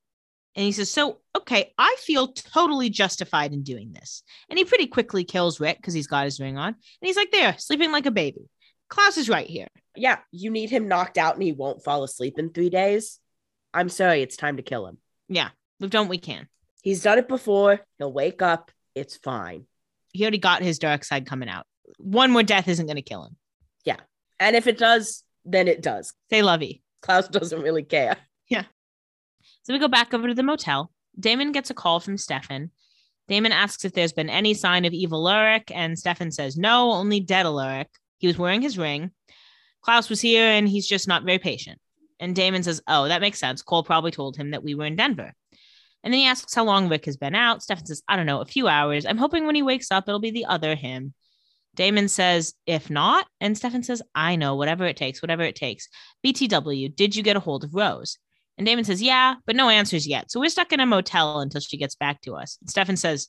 And he says, so, okay, I feel totally justified in doing this. And he pretty quickly kills Rick because he's got his ring on. And he's like, there, sleeping like a baby. Klaus is right here. Yeah, you need him knocked out and he won't fall asleep in three days. I'm sorry, it's time to kill him. Yeah, we've done what we can. He's done it before. He'll wake up. It's fine. He already got his dark side coming out. One more death isn't going to kill him. Yeah. And if it does, then it does. Say lovey. Klaus doesn't really care. Yeah. So we go back over to the motel. Damon gets a call from Stefan. Damon asks if there's been any sign of evil Alaric, and Stefan says no, only dead Alaric. He was wearing his ring. Klaus was here, and he's just not very patient. And Damon says, "Oh, that makes sense. Kol probably told him that we were in Denver." And then he asks how long Rick has been out. Stefan says, I don't know, a few hours. I'm hoping when he wakes up, it'll be the other him. Damon says, if not. And Stefan says, I know, whatever it takes, whatever it takes. BTW, did you get a hold of Rose? And Damon says, yeah, but no answers yet. So we're stuck in a motel until she gets back to us. And Stefan says,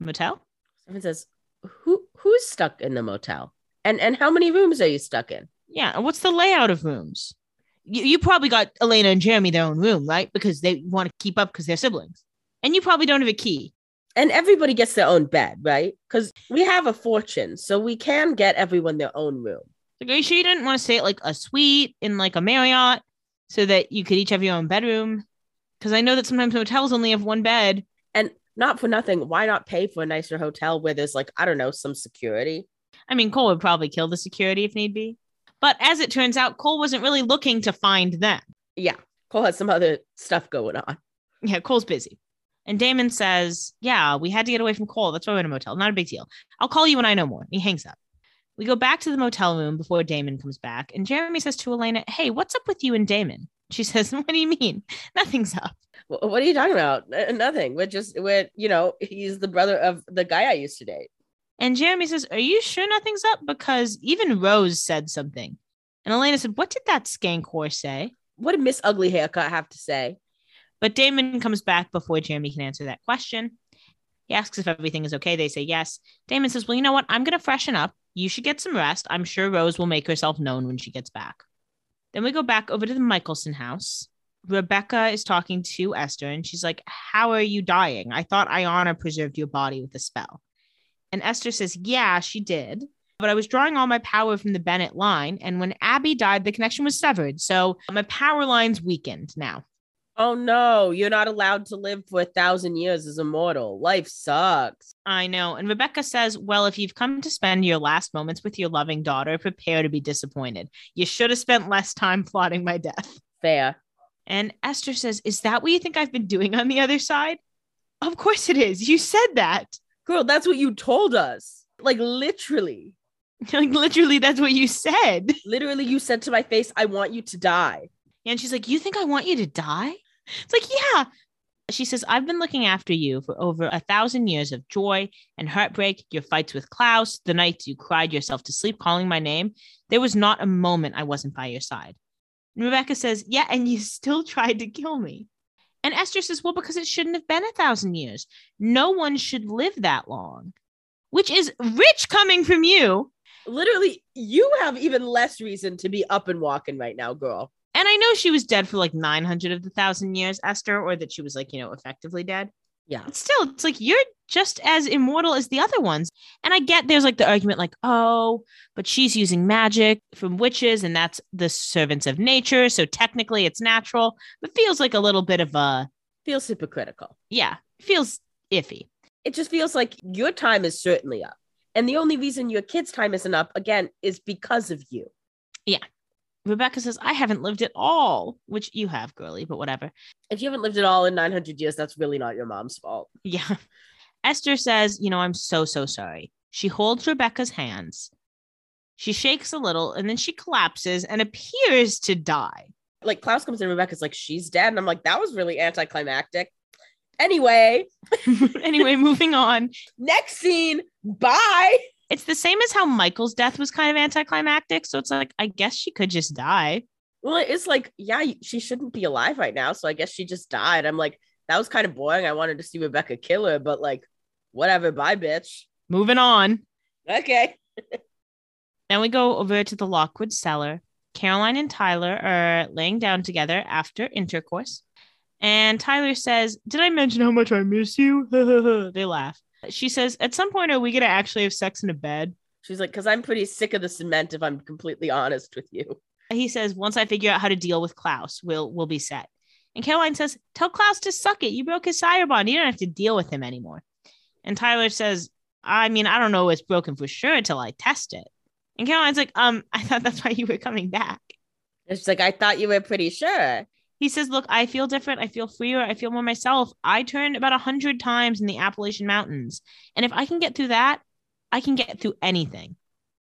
motel? Stefan says, "Who who's stuck in the motel? And and how many rooms are you stuck in?" Yeah. And what's the layout of rooms? You, you probably got Elena and Jeremy their own room, right? Because they want to keep up because they're siblings. And you probably don't have a key. And everybody gets their own bed, right? Because we have a fortune, so we can get everyone their own room. Like, are you sure you didn't want to stay like a suite in like a Marriott so that you could each have your own bedroom? Because I know that sometimes hotels only have one bed. And not for nothing, why not pay for a nicer hotel where there's like I don't know some security? I mean, Kol would probably kill the security if need be. But as it turns out, Kol wasn't really looking to find them. Yeah, Kol has some other stuff going on. Yeah, Kol's busy. And Damon says, Yeah, we had to get away from Kol. That's why we're in a motel. Not a big deal. I'll call you when I know more. He hangs up. We go back to the motel room before Damon comes back. And Jeremy says to Elena, Hey, what's up with you and Damon? She says, What do you mean? Nothing's up. Wh- What are you talking about? Nothing. We're just we're you know he's the brother of the guy I used to date. And Jeremy says, Are you sure nothing's up? Because even Rose said something. And Elena said, What did that skank whore say? What did Miss Ugly Haircut have to say? But Damon comes back before Jeremy can answer that question. He asks if everything is okay. They say yes. Damon says, Well, you know what? I'm going to freshen up. You should get some rest. I'm sure Rose will make herself known when she gets back. Then we go back over to the Mikaelson house. Rebekah is talking to Esther and she's like, How are you dying? I thought Ayana preserved your body with a spell. And Esther says, Yeah, she did. But I was drawing all my power from the Bennett line. And when Abby died, the connection was severed. So my power line's weakened now. Oh no, you're not allowed to live for a thousand years as a mortal. Life sucks. I know. And Rebekah says, Well, if you've come to spend your last moments with your loving daughter, prepare to be disappointed. You should have spent less time plotting my death. Fair. And Esther says, Is that what you think I've been doing on the other side? Of course it is. You said that. Girl, that's what you told us. Like literally. Like, literally, that's what you said. Literally, you said to my face, I want you to die. And she's like, You think I want you to die? It's like, Yeah. She says, I've been looking after you for over a thousand years of joy and heartbreak, your fights with Klaus, the nights you cried yourself to sleep calling my name. There was not a moment I wasn't by your side. And Rebekah says, Yeah, and you still tried to kill me. And Esther says, Well, because it shouldn't have been a thousand years. No one should live that long, which is rich coming from you. Literally, you have even less reason to be up and walking right now, girl. And I know she was dead for like 900 of the thousand years, Esther, or that she was like, you know, effectively dead. Yeah. But still, it's like you're just as immortal as the other ones. And I get there's like the argument, like, oh, but she's using magic from witches, and that's the servants of nature. So technically it's natural, but feels like a little bit of a, Feels hypocritical. yeah, feels iffy. It just feels like your time is certainly up. And the only reason your kid's time isn't up, again, is because of you. Rebekah says, I haven't lived at all, which you have, girly, but whatever. If you haven't lived at all in 900 years, that's really not your mom's fault. Yeah. Esther says, You know, I'm so, so sorry. She holds Rebekah's hands. She shakes a little and then she collapses and appears to die. Like Klaus comes in, Rebekah's like, she's dead. And I'm like, that was really anticlimactic. Anyway, anyway, moving on. next scene. Bye. It's the same as how Mikael's death was kind of anticlimactic. So it's like, I guess she could just die. Well, it's like, yeah, she shouldn't be alive right now. So I guess she just died. I'm like, that was kind of boring. I wanted to see Rebekah kill her, but like, whatever. Bye, bitch. Moving on. Okay. Then we go over to the Lockwood cellar. Caroline and Tyler are laying down together after intercourse. And Tyler says, Did I mention how much I miss you? they laugh. She says, At some point, are we going to actually have sex in a bed? She's like, because I'm pretty sick of the cement, if I'm completely honest with you. He says, Once I figure out how to deal with Klaus, we'll, we'll be set. And Caroline says, Tell Klaus to suck it. You broke his sire bond. You don't have to deal with him anymore. And Tyler says, I mean, I don't know it's broken for sure until I test it. And Caroline's like, um, I thought that's why you were coming back. She's like, I thought you were pretty sure. He says, Look, I feel different. I feel freer. I feel more myself. I turned about a hundred times in the Appalachian Mountains. And if I can get through that, I can get through anything.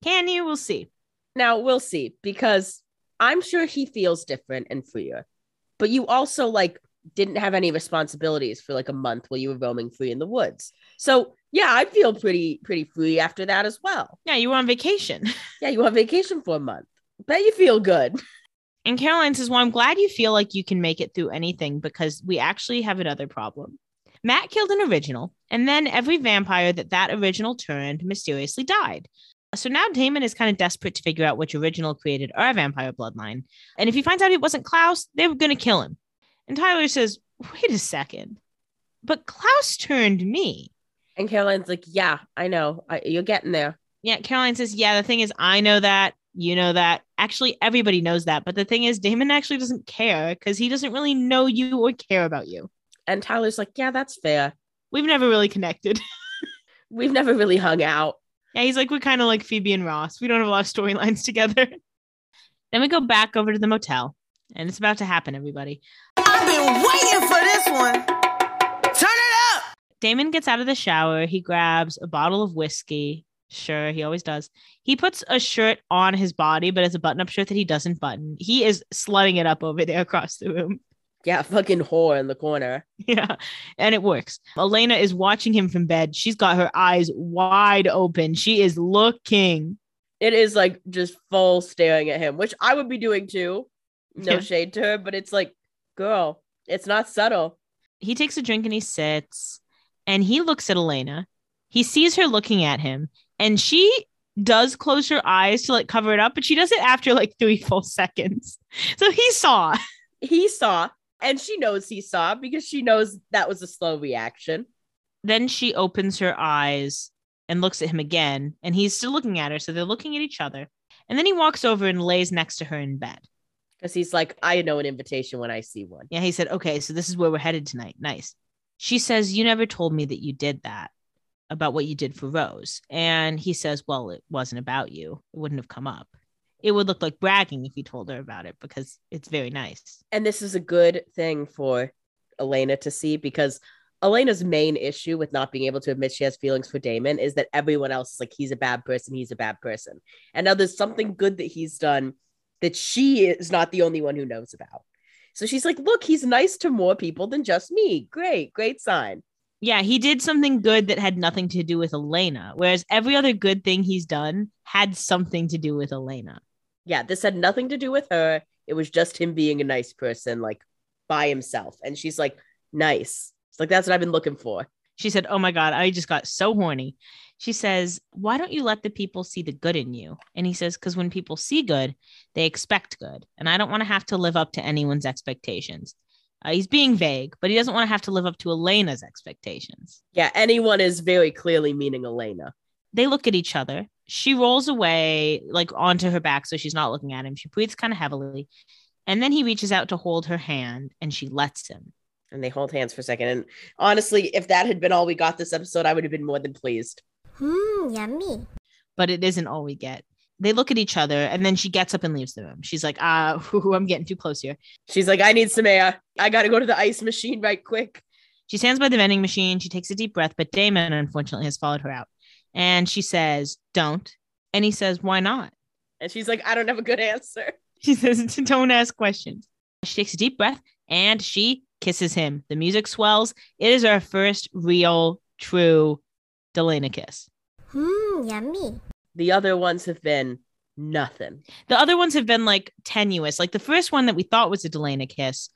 Can you? We'll see. Now we'll see because I'm sure he feels different and freer. But you also like didn't have any responsibilities for like a month while you were roaming free in the woods. So yeah, I feel pretty pretty free after that as well. Yeah, you were on vacation. Yeah, you were on vacation for a month. Bet you feel good. And Caroline says, Well, I'm glad you feel like you can make it through anything because we actually have another problem. Matt killed an original, and then every vampire that that original turned mysteriously died. So now Damon is kind of desperate to figure out which original created our vampire bloodline. And if he finds out it wasn't Klaus, they were going to kill him. And Tyler says, Wait a second. But Klaus turned me. And Caroline's like, "Yeah, I know. I, you're getting there." Yeah, Caroline says, Yeah, the thing is, I know that. You know that. Actually, everybody knows that. But the thing is, Damon actually doesn't care because he doesn't really know you or care about you. And Tyler's like, "Yeah, that's fair. We've never really connected. We've never really hung out." yeah, he's like, we're kind of like Phoebe and Ross. We don't have a lot of storylines together. then we go back over to the motel, and it's about to happen, everybody. I've been waiting for this one. Turn it up. Damon gets out of the shower. He grabs a bottle of whiskey. Sure, he always does. He puts a shirt on his body, but it's a button up shirt that he doesn't button. He is slutting it up over there across the room. Yeah, fucking whore in the corner. Yeah, and it works. Elena is watching him from bed. She's got her eyes wide open. She is looking. It is like just full staring at him, which I would be doing too. No Yeah. shade to her, but it's like, girl, it's not subtle. He takes a drink and he sits and he looks at Elena. He sees her looking at him and she does close her eyes to like cover it up, but she does it after like three full seconds. So he saw. He saw, and she knows he saw because she knows that was a slow reaction. Then she opens her eyes and looks at him again, and he's still looking at her. So they're looking at each other. And then he walks over and lays next to her in bed. Because he's like, I know an invitation when I see one. Yeah, he said, Okay, so this is where we're headed tonight. Nice. She says, You never told me that you did that about what you did for Rose. And he says, Well, it wasn't about you. It wouldn't have come up. It would look like bragging if you told her about it because it's very nice. And this is a good thing for Elena to see because Elena's main issue with not being able to admit she has feelings for Damon is that everyone else is like, he's a bad person, he's a bad person. And now there's something good that he's done that she is not the only one who knows about. So she's like, look, he's nice to more people than just me. Great, great sign. Yeah, he did something good that had nothing to do with Elena, whereas every other good thing he's done had something to do with Elena. Yeah, this had nothing to do with her. It was just him being a nice person, like by himself. And she's like, nice. It's like, that's what I've been looking for. She said, Oh my God, I just got so horny. She says, Why don't you let the people see the good in you? And he says, Because when people see good, they expect good. And I don't want to have to live up to anyone's expectations. Uh, he's being vague, but he doesn't want to have to live up to Elena's expectations. Yeah, anyone is very clearly meaning Elena. They look at each other. She rolls away, like onto her back, so she's not looking at him. She breathes kind of heavily. And then he reaches out to hold her hand and she lets him. And they hold hands for a second. And honestly, if that had been all we got this episode, I would have been more than pleased. Hmm, yummy. but it isn't all we get. They look at each other and then she gets up and leaves the room. She's like, ah, whew, I'm getting too close here. She's like, I need some air. I got to go to the ice machine right quick. She stands by the vending machine. She takes a deep breath, but Damon unfortunately has followed her out. And she says, Don't. And he says, Why not? And she's like, I don't have a good answer. She says, Don't ask questions. She takes a deep breath and she kisses him. The music swells. It is our first real, true Delena kiss. Hmm, yummy. The other ones have been nothing. The other ones have been like tenuous. Like the first one that we thought was a Delena kiss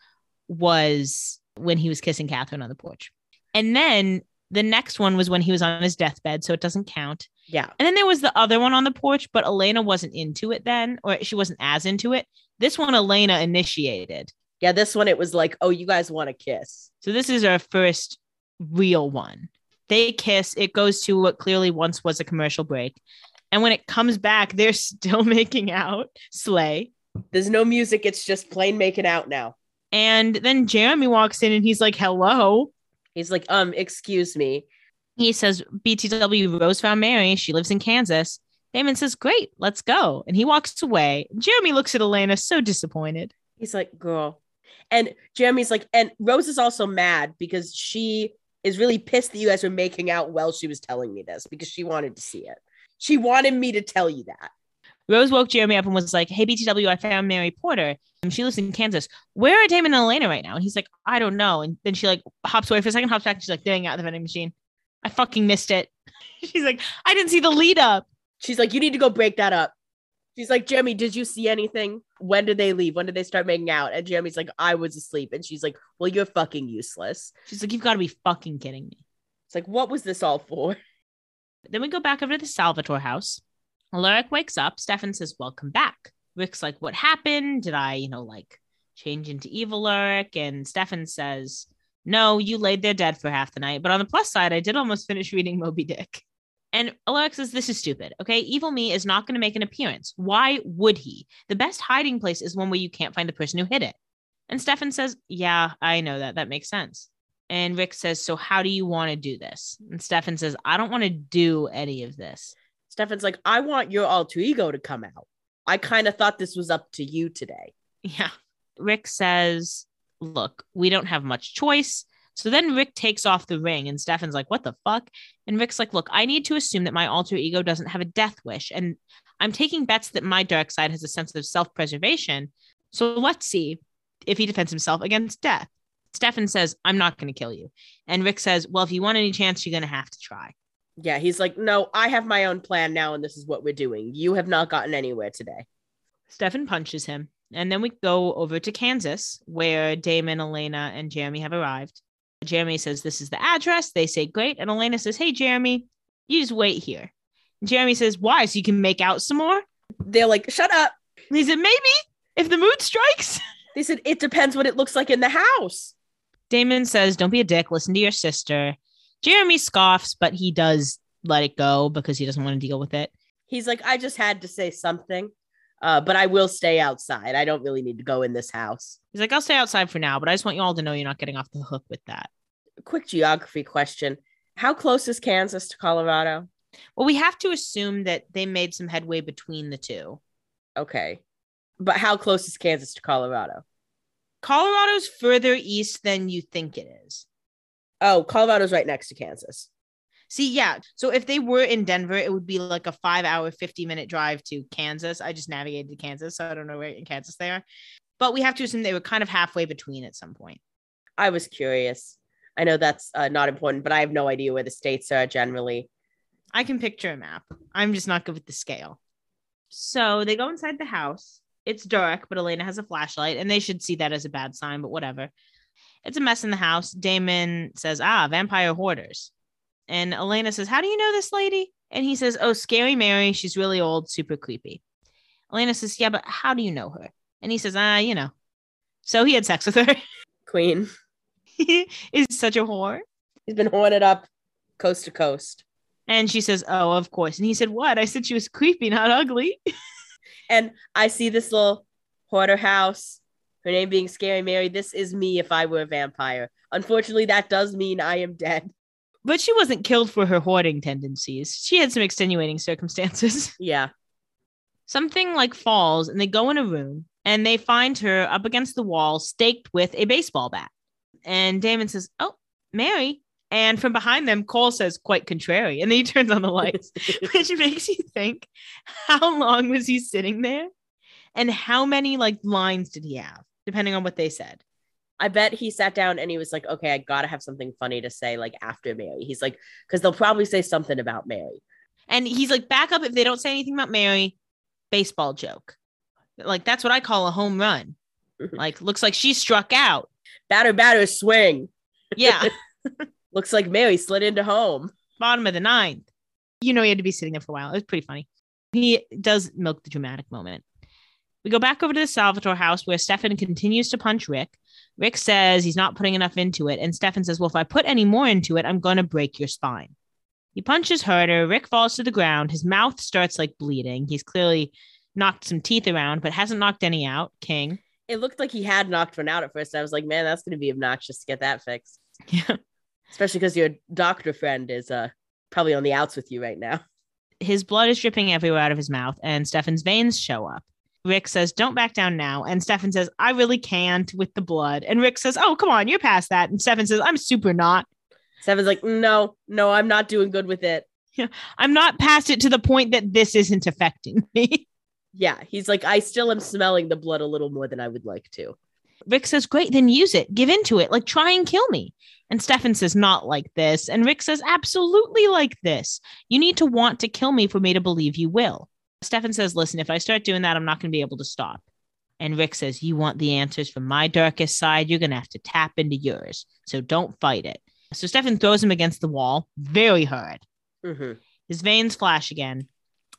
was when he was kissing Katherine on the porch. And then the next one was when he was on his deathbed, so it doesn't count. Yeah. And then there was the other one on the porch, but Elena wasn't into it then, or she wasn't as into it. This one, Elena initiated. Yeah. This one, it was like, oh, you guys want to kiss. So this is our first real one. They kiss. It goes to what clearly once was a commercial break. And when it comes back, they're still making out. Slay. There's no music. It's just plain making out now. And then Jeremy walks in and he's like, hello. He's like, um, excuse me. He says, BTW Rose found Mary. She lives in Kansas. Damon says, great, let's go. And he walks away. Jeremy looks at Elena, so disappointed. He's like, girl. And Jeremy's like, and Rose is also mad because she is really pissed that you guys were making out while she was telling me this because she wanted to see it. She wanted me to tell you that. Rose woke Jeremy up and was like, Hey, BTW, I found Mary Porter. And she lives in Kansas. Where are Damon and Elena right now? And he's like, I don't know. And then she like hops away for a second, hops back, and she's like, Getting out the vending machine. I fucking missed it. she's like, I didn't see the lead up. She's like, you need to go break that up. She's like, Jeremy, did you see anything? When did they leave? When did they start making out? And Jeremy's like, I was asleep. And she's like, Well, you're fucking useless. She's like, You've got to be fucking kidding me. It's like, what was this all for? Then we go back over to the Salvatore house. Alaric wakes up. Stefan says, Welcome back. Rick's like, What happened? Did I, you know, like change into evil Alaric? And Stefan says, No, you laid there dead for half the night. But on the plus side, I did almost finish reading Moby Dick. And Alaric says, This is stupid. Okay. Evil me is not going to make an appearance. Why would he? The best hiding place is one where you can't find the person who hid it. And Stefan says, Yeah, I know that. That makes sense. And Rick says, So how do you want to do this? And Stefan says, I don't want to do any of this. Stefan's like, I want your alter ego to come out. I kind of thought this was up to you today. Yeah. Rick says, Look, we don't have much choice. So then Rick takes off the ring, and Stefan's like, What the fuck? And Rick's like, Look, I need to assume that my alter ego doesn't have a death wish. And I'm taking bets that my dark side has a sense of self preservation. So let's see if he defends himself against death. Stefan says, I'm not going to kill you. And Rick says, Well, if you want any chance, you're going to have to try. Yeah, he's like, No, I have my own plan now, and this is what we're doing. You have not gotten anywhere today. Stefan punches him. And then we go over to Kansas, where Damon, Elena, and Jeremy have arrived. Jeremy says, This is the address. They say, Great. And Elena says, Hey, Jeremy, you just wait here. And Jeremy says, Why? So you can make out some more? They're like, Shut up. And he said, Maybe if the mood strikes. They said, It depends what it looks like in the house. Damon says, Don't be a dick. Listen to your sister. Jeremy scoffs, but he does let it go because he doesn't want to deal with it. He's like, I just had to say something, uh, but I will stay outside. I don't really need to go in this house. He's like, I'll stay outside for now, but I just want you all to know you're not getting off the hook with that. Quick geography question How close is Kansas to Colorado? Well, we have to assume that they made some headway between the two. Okay. But how close is Kansas to Colorado? Colorado's further east than you think it is. Oh, Colorado's right next to Kansas. See, yeah. So if they were in Denver, it would be like a five hour, 50 minute drive to Kansas. I just navigated to Kansas, so I don't know where in Kansas they are. But we have to assume they were kind of halfway between at some point. I was curious. I know that's uh, not important, but I have no idea where the states are generally. I can picture a map. I'm just not good with the scale. So they go inside the house. It's dark, but Elena has a flashlight, and they should see that as a bad sign, but whatever. It's a mess in the house. Damon says, Ah, vampire hoarders. And Elena says, How do you know this lady? And he says, Oh, Scary Mary. She's really old, super creepy. Elena says, Yeah, but how do you know her? And he says, Ah, you know. So he had sex with her. Queen. he is such a whore. He's been horned up coast to coast. And she says, Oh, of course. And he said, What? I said she was creepy, not ugly. And I see this little hoarder house, her name being Scary Mary. This is me if I were a vampire. Unfortunately, that does mean I am dead. But she wasn't killed for her hoarding tendencies. She had some extenuating circumstances. Yeah. Something like falls, and they go in a room and they find her up against the wall, staked with a baseball bat. And Damon says, Oh, Mary. And from behind them, Kol says, quite contrary. And then he turns on the lights, which makes you think, how long was he sitting there? And how many like lines did he have, depending on what they said? I bet he sat down and he was like, okay, I gotta have something funny to say like after Mary. He's like, because they'll probably say something about Mary. And he's like, back up if they don't say anything about Mary, baseball joke. Like, that's what I call a home run. Like, looks like she struck out. Batter, batter, swing. Yeah. Looks like Mary slid into home. bottom of the ninth. You know, he had to be sitting there for a while. It was pretty funny. He does milk the dramatic moment. We go back over to the Salvatore house where Stefan continues to punch Rick. Rick says he's not putting enough into it. And Stefan says, Well, if I put any more into it, I'm going to break your spine. He punches harder. Rick falls to the ground. His mouth starts like bleeding. He's clearly knocked some teeth around, but hasn't knocked any out. King. It looked like he had knocked one out at first. I was like, man, that's going to be obnoxious to get that fixed. Yeah. Especially because your doctor friend is uh probably on the outs with you right now. His blood is dripping everywhere out of his mouth, and Stefan's veins show up. Rick says, Don't back down now. And Stefan says, I really can't with the blood. And Rick says, Oh, come on, you're past that. And Stefan says, I'm super not. Stefan's like, no, no, I'm not doing good with it. I'm not past it to the point that this isn't affecting me. Yeah, he's like, I still am smelling the blood a little more than I would like to. Rick says, Great, then use it. Give into it. Like, try and kill me. And Stefan says, Not like this. And Rick says, Absolutely like this. You need to want to kill me for me to believe you will. Stefan says, Listen, if I start doing that, I'm not going to be able to stop. And Rick says, You want the answers from my darkest side? You're going to have to tap into yours. So don't fight it. So Stefan throws him against the wall very hard. hmm His veins flash again.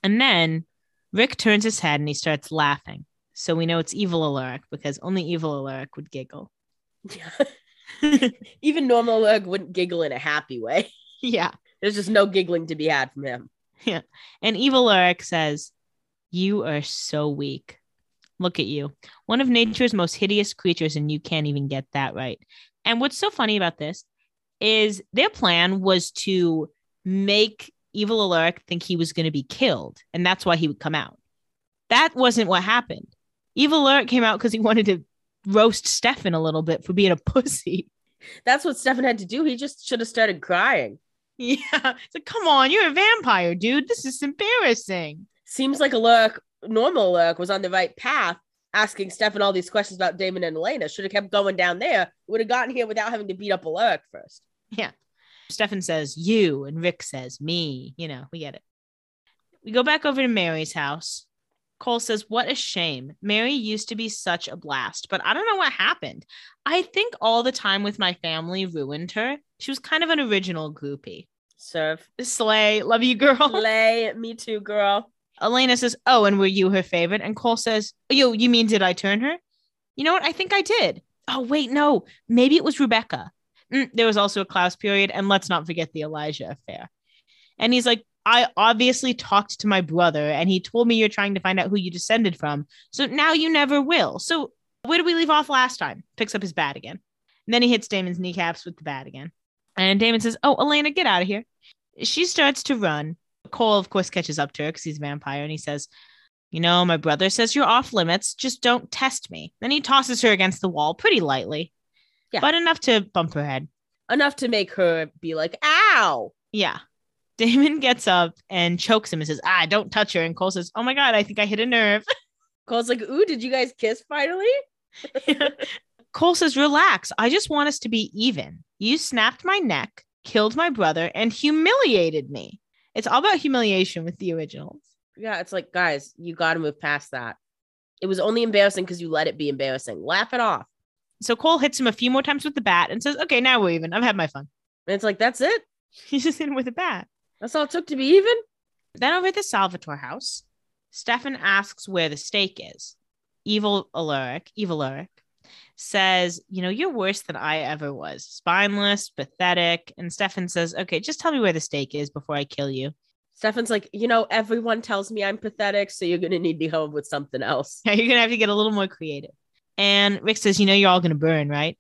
And then Rick turns his head and he starts laughing. So we know it's evil Alaric because only evil Alaric would giggle. Even normal Lurg wouldn't giggle in a happy way. yeah. There's just no giggling to be had from him. Yeah. And evil Alaric says, You are so weak. Look at you. One of nature's most hideous creatures, and you can't even get that right. And what's so funny about this is their plan was to make evil Alaric think he was going to be killed, and that's why he would come out. That wasn't what happened. Evil Alaric came out because he wanted to roast Stefan a little bit for being a pussy. That's what Stefan had to do. He just should have started crying. Yeah. It's like, come on, you're a vampire, dude. This is embarrassing. Seems like a lurk, normal lurk, was on the right path, asking Stefan all these questions about Damon and Elena. Should have kept going down there. Would have gotten here without having to beat up a lurk first. Yeah. Stefan says you, and Rick says me. You know, we get it. We go back over to Mary's house. Kol says, What a shame. Mary used to be such a blast, but I don't know what happened. I think all the time with my family ruined her. She was kind of an original groupie. Serve. Slay, love you, girl. Lay, me too, girl. Elena says, Oh, and were you her favorite? And Kol says, Yo, you mean did I turn her? You know what? I think I did. Oh, wait, no. Maybe it was Rebekah. Mm, there was also a Klaus period. And let's not forget the Elijah affair. And he's like, I obviously talked to my brother and he told me you're trying to find out who you descended from. So now you never will. So where did we leave off last time? Picks up his bat again. And then he hits Damon's kneecaps with the bat again. And Damon says, Oh, Elena, get out of here. She starts to run. Kol, of course, catches up to her because he's a vampire and he says, You know, my brother says you're off limits. Just don't test me. Then he tosses her against the wall pretty lightly, Yeah. but enough to bump her head. Enough to make her be like, ow. Yeah. Damon gets up and chokes him and says, Ah, don't touch her. And Kol says, Oh my God, I think I hit a nerve. Kol's like, ooh, did you guys kiss finally? Kol says, Relax. I just want us to be even. You snapped my neck, killed my brother, and humiliated me. It's all about humiliation with the originals. Yeah, it's like, guys, you got to move past that. It was only embarrassing because you let it be embarrassing. Laugh it off. So Kol hits him a few more times with the bat and says, Okay, now we're even. I've had my fun. And it's like, that's it. He's just him with a bat. That's all it took to be even. Then over at the Salvatore house, Stefan asks where the stake is. Evil Alaric, evil Alaric, says, You know, you're worse than I ever was. Spineless, pathetic. And Stefan says, Okay, just tell me where the stake is before I kill you. Stefan's like, you know, everyone tells me I'm pathetic, so you're gonna need to come up with something else. Yeah, you're gonna have to get a little more creative. And Rick says, You know, you're all gonna burn, right?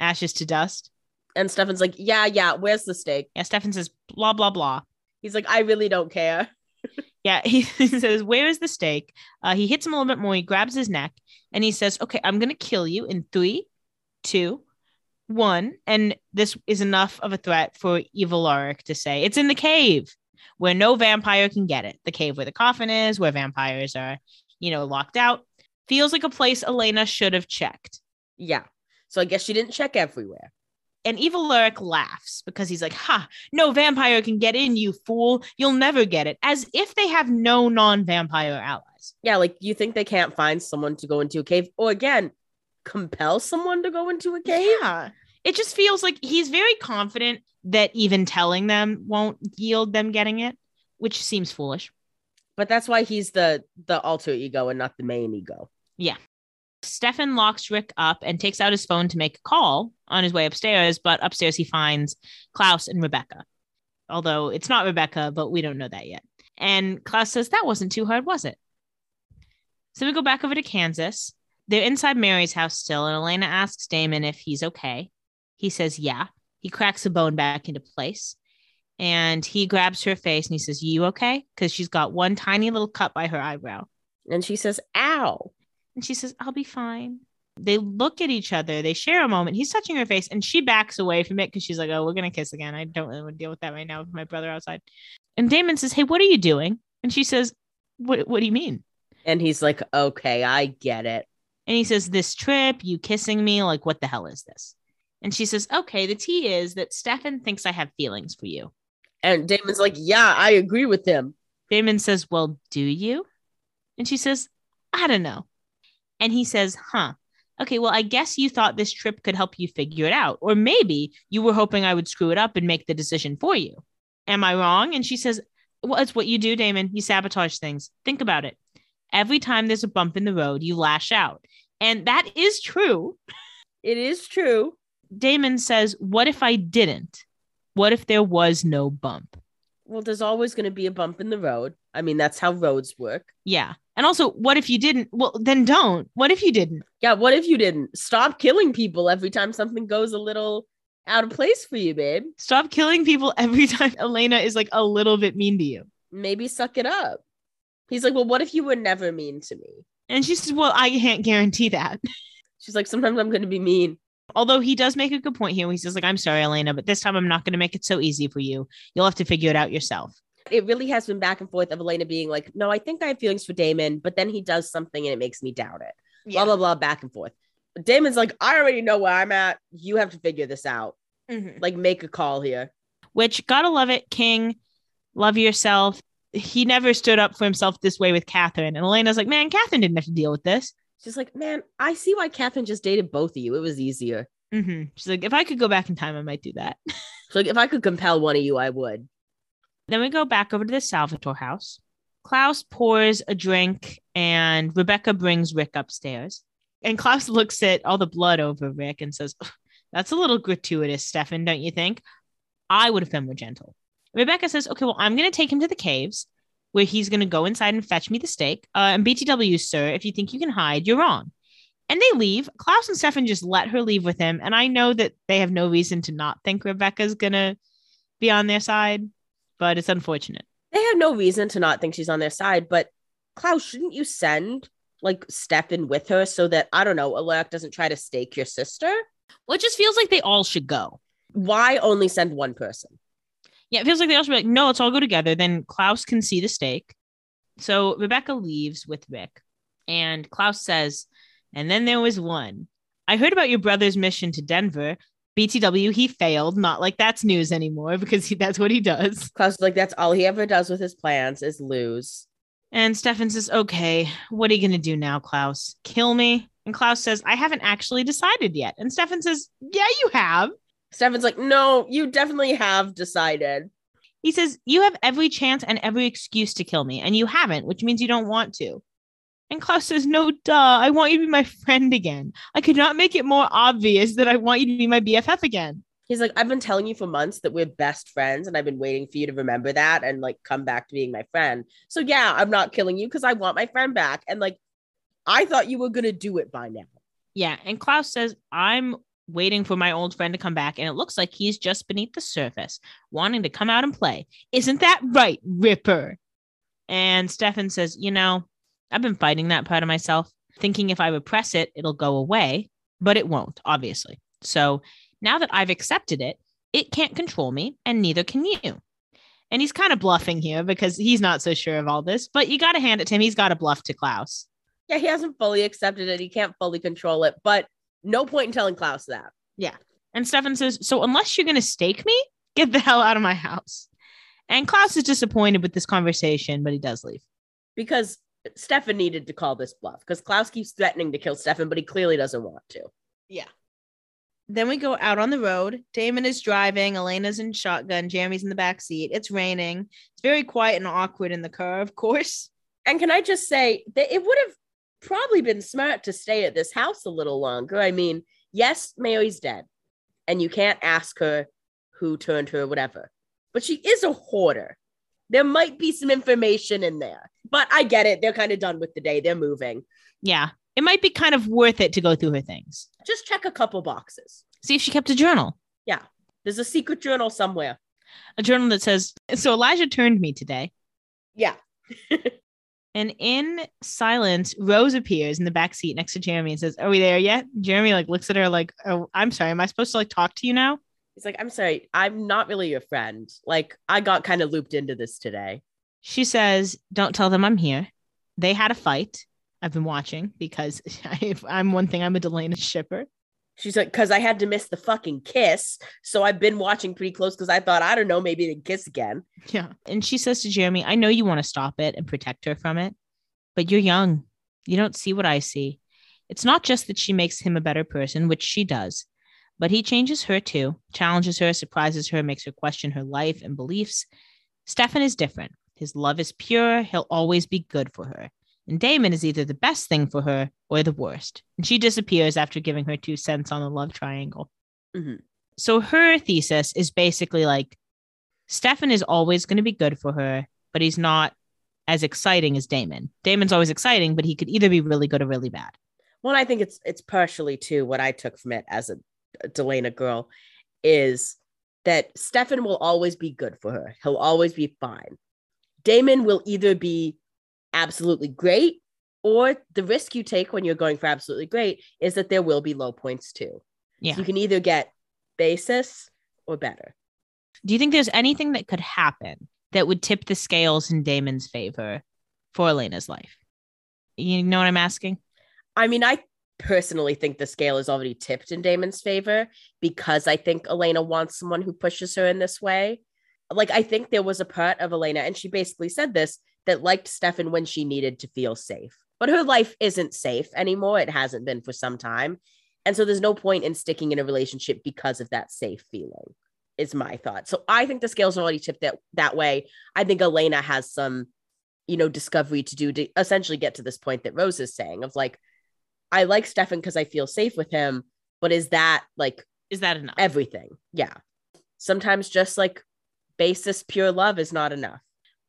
Ashes to dust. And Stefan's like, yeah, yeah, where's the stake? Yeah, Stefan says, Blah, blah, blah. He's like, I really don't care. Yeah, he says, Where is the stake? Uh, he hits him a little bit more. He grabs his neck and he says, Okay, I'm going to kill you in three, two, one. And this is enough of a threat for Evil Alaric to say, It's in the cave where no vampire can get it. The cave where the coffin is, where vampires are, you know, locked out. Feels like a place Elena should have checked. Yeah. So I guess she didn't check everywhere. And Evil Alaric laughs because he's like, Ha, no vampire can get in, you fool. You'll never get it. As if they have no non vampire allies. Yeah, like you think they can't find someone to go into a cave, or again, compel someone to go into a cave? Yeah. It just feels like he's very confident that even telling them won't yield them getting it, which seems foolish. But that's why he's the the alter ego and not the main ego. Stefan locks Rick up and takes out his phone to make a call on his way upstairs, but upstairs he finds Klaus and Rebekah. Although it's not Rebekah, but we don't know that yet. And Klaus says, That wasn't too hard, was it? So we go back over to Kansas. They're inside Mary's house still, and Elena asks Damon if he's okay. He says, Yeah. He cracks the bone back into place and he grabs her face and he says, You okay? Because she's got one tiny little cut by her eyebrow. And she says, ow. And she says, I'll be fine. They look at each other. They share a moment. He's touching her face and she backs away from it because she's like, Oh, we're going to kiss again. I don't really want to deal with that right now with my brother outside. And Damon says, Hey, what are you doing? And she says, What, what do you mean? And he's like, okay, I get it. And he says, This trip, you kissing me, like, what the hell is this? And she says, Okay, the tea is that Stefan thinks I have feelings for you. And Damon's like, yeah, I agree with him. Damon says, Well, do you? And she says, I don't know. And he says, Huh. Okay, well, I guess you thought this trip could help you figure it out. Or maybe you were hoping I would screw it up and make the decision for you. Am I wrong? And she says, Well, it's what you do, Damon. You sabotage things. Think about it. Every time there's a bump in the road, you lash out. And that is true. It is true. Damon says, What if I didn't? What if there was no bump? Well, there's always going to be a bump in the road. I mean, that's how roads work. Yeah. And also, what if you didn't? Well, then don't. What if you didn't? Yeah, what if you didn't? Stop killing people every time something goes a little out of place for you, babe. Stop killing people every time Elena is like a little bit mean to you. Maybe suck it up. He's like, well, what if you were never mean to me? And she says, Well, I can't guarantee that. She's like, sometimes I'm going to be mean. Although he does make a good point here. He says, like, I'm sorry, Elena, but this time I'm not going to make it so easy for you. You'll have to figure it out yourself. It really has been back and forth of Elena being like, no, I think I have feelings for Damon, but then he does something and it makes me doubt it. Blah, blah, blah, back and forth. Damon's like, I already know where I'm at. You have to figure this out. Mhm. Like, make a call here. Which, gotta love it, King. Love yourself. He never stood up for himself this way with Katherine. And Elena's like, man, Katherine didn't have to deal with this. She's like, man, I see why Katherine just dated both of you. It was easier. hmm She's like, if I could go back in time, I might do that. So like, if I could compel one of you, I would. Then we go back over to the Salvatore house. Klaus pours a drink and Rebekah brings Rick upstairs. And Klaus looks at all the blood over Rick and says, That's a little gratuitous, Stefan, don't you think? I would have been more gentle. Rebekah says, Okay, well, I'm going to take him to the caves where he's going to go inside and fetch me the stake. Uh, and BTW, sir, if you think you can hide, you're wrong. And they leave. Klaus and Stefan just let her leave with him. And I know that they have no reason to not think Rebekah's going to be on their side, but it's unfortunate. They have no reason to not think she's on their side, but Klaus, shouldn't you send like Stefan with her so that I don't know, Alec doesn't try to stake your sister? Well, it just feels like they all should go. Why only send one person? Yeah, it feels like they all should be like, no, let's all go together. Then Klaus can see the stake. So Rebekah leaves with Rick, and Klaus says, and then there was one. I heard about your brother's mission to Denver. BTW, he failed. Not like that's news anymore because he, that's what he does. Klaus is like, that's all he ever does with his plans is lose. And Stefan says, okay, what are you going to do now, Klaus? Kill me? And Klaus says, I haven't actually decided yet. And Stefan says, yeah, you have. Stefan's like, no, you definitely have decided. He says, You have every chance and every excuse to kill me, and you haven't, which means you don't want to. And Klaus says, No, duh, I want you to be my friend again. I could not make it more obvious that I want you to be my BFF again. He's like, I've been telling you for months that we're best friends, and I've been waiting for you to remember that and like come back to being my friend. So yeah, I'm not killing you because I want my friend back. And like, I thought you were gonna do it by now. Yeah. And Klaus says, I'm waiting for my old friend to come back, and it looks like he's just beneath the surface, wanting to come out and play. Isn't that right, Ripper? And Stefan says, You know, I've been fighting that part of myself, thinking if I repress it, it'll go away, but it won't, obviously. So now that I've accepted it, it can't control me, and neither can you. And he's kind of bluffing here because he's not so sure of all this, but you got to hand it to him. He's got to bluff to Klaus. Yeah, he hasn't fully accepted it. He can't fully control it, but no point in telling Klaus that. Yeah. And Stefan says, So unless you're going to stake me, get the hell out of my house. And Klaus is disappointed with this conversation, but he does leave. Because Stefan needed to call this bluff because Klaus keeps threatening to kill Stefan, but he clearly doesn't want to. Yeah. Then we go out on the road. Damon is driving. Elena's in shotgun. Jeremy's in the back seat. It's raining. It's very quiet and awkward in the car, of course. And can I just say that it would have probably been smart to stay at this house a little longer? I mean, yes, Mary's dead, and you can't ask her who turned her, whatever, but she is a hoarder. There might be some information in there, but I get it. They're kind of done with the day. They're moving. Yeah. It might be kind of worth it to go through her things. Just check a couple boxes. See if she kept a journal. Yeah. There's a secret journal somewhere. A journal that says, So Elijah turned me today. Yeah. And in silence, Rose appears in the back seat next to Jeremy and says, Are we there yet? Jeremy like looks at her like, Oh, I'm sorry. Am I supposed to like talk to you now? He's like, I'm sorry, I'm not really your friend. Like, I got kind of looped into this today. She says, Don't tell them I'm here. They had a fight. I've been watching because I, I'm one thing. I'm a Delena shipper. She's like, because I had to miss the fucking kiss. So I've been watching pretty close because I thought, I don't know, maybe they kiss again. Yeah. And she says to Jeremy, I know you want to stop it and protect her from it, but you're young. You don't see what I see. It's not just that she makes him a better person, which she does, but he changes her too, challenges her, surprises her, makes her question her life and beliefs. Stefan is different. His love is pure. He'll always be good for her. And Damon is either the best thing for her or the worst. And she disappears after giving her two cents on the love triangle. Mhm. So her thesis is basically like Stefan is always going to be good for her, but he's not as exciting as Damon. Damon's always exciting, but he could either be really good or really bad. Well, I think it's it's partially too what I took from it as a Delena girl is that Stefan will always be good for her. He'll always be fine. Damon will either be absolutely great or the risk you take when you're going for absolutely great is that there will be low points too. Yeah. So you can either get basis or better. Do you think there's anything that could happen that would tip the scales in Damon's favor for Elena's life? You know what I'm asking? I mean, I personally think the scale is already tipped in Damon's favor because I think Elena wants someone who pushes her in this way. Like, I think there was a part of Elena, and she basically said this, that liked Stefan when she needed to feel safe. But her life isn't safe anymore. It hasn't been for some time. And so there's no point in sticking in a relationship because of that safe feeling, is my thought. So I think the scales are already tipped that, that way. I think Elena has some, you know, discovery to do to essentially get to this point that Rose is saying of like, I like Stefan because I feel safe with him, but is that like Is that enough? everything? Yeah. Sometimes just like basis pure love is not enough.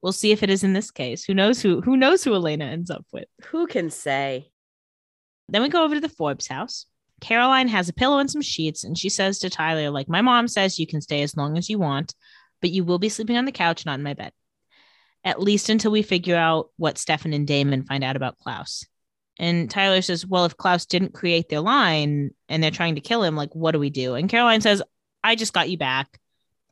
We'll see if it is in this case. Who knows who who knows who Elena ends up with. Who can say? Then we go over to the Forbes house. Caroline has a pillow and some sheets, and she says to Tyler, like, my mom says you can stay as long as you want, but you will be sleeping on the couch, not in my bed. At least until we figure out what Stefan and Damon find out about Klaus. And Tyler says, Well, if Klaus didn't create their line and they're trying to kill him, like, what do we do? And Caroline says, I just got you back.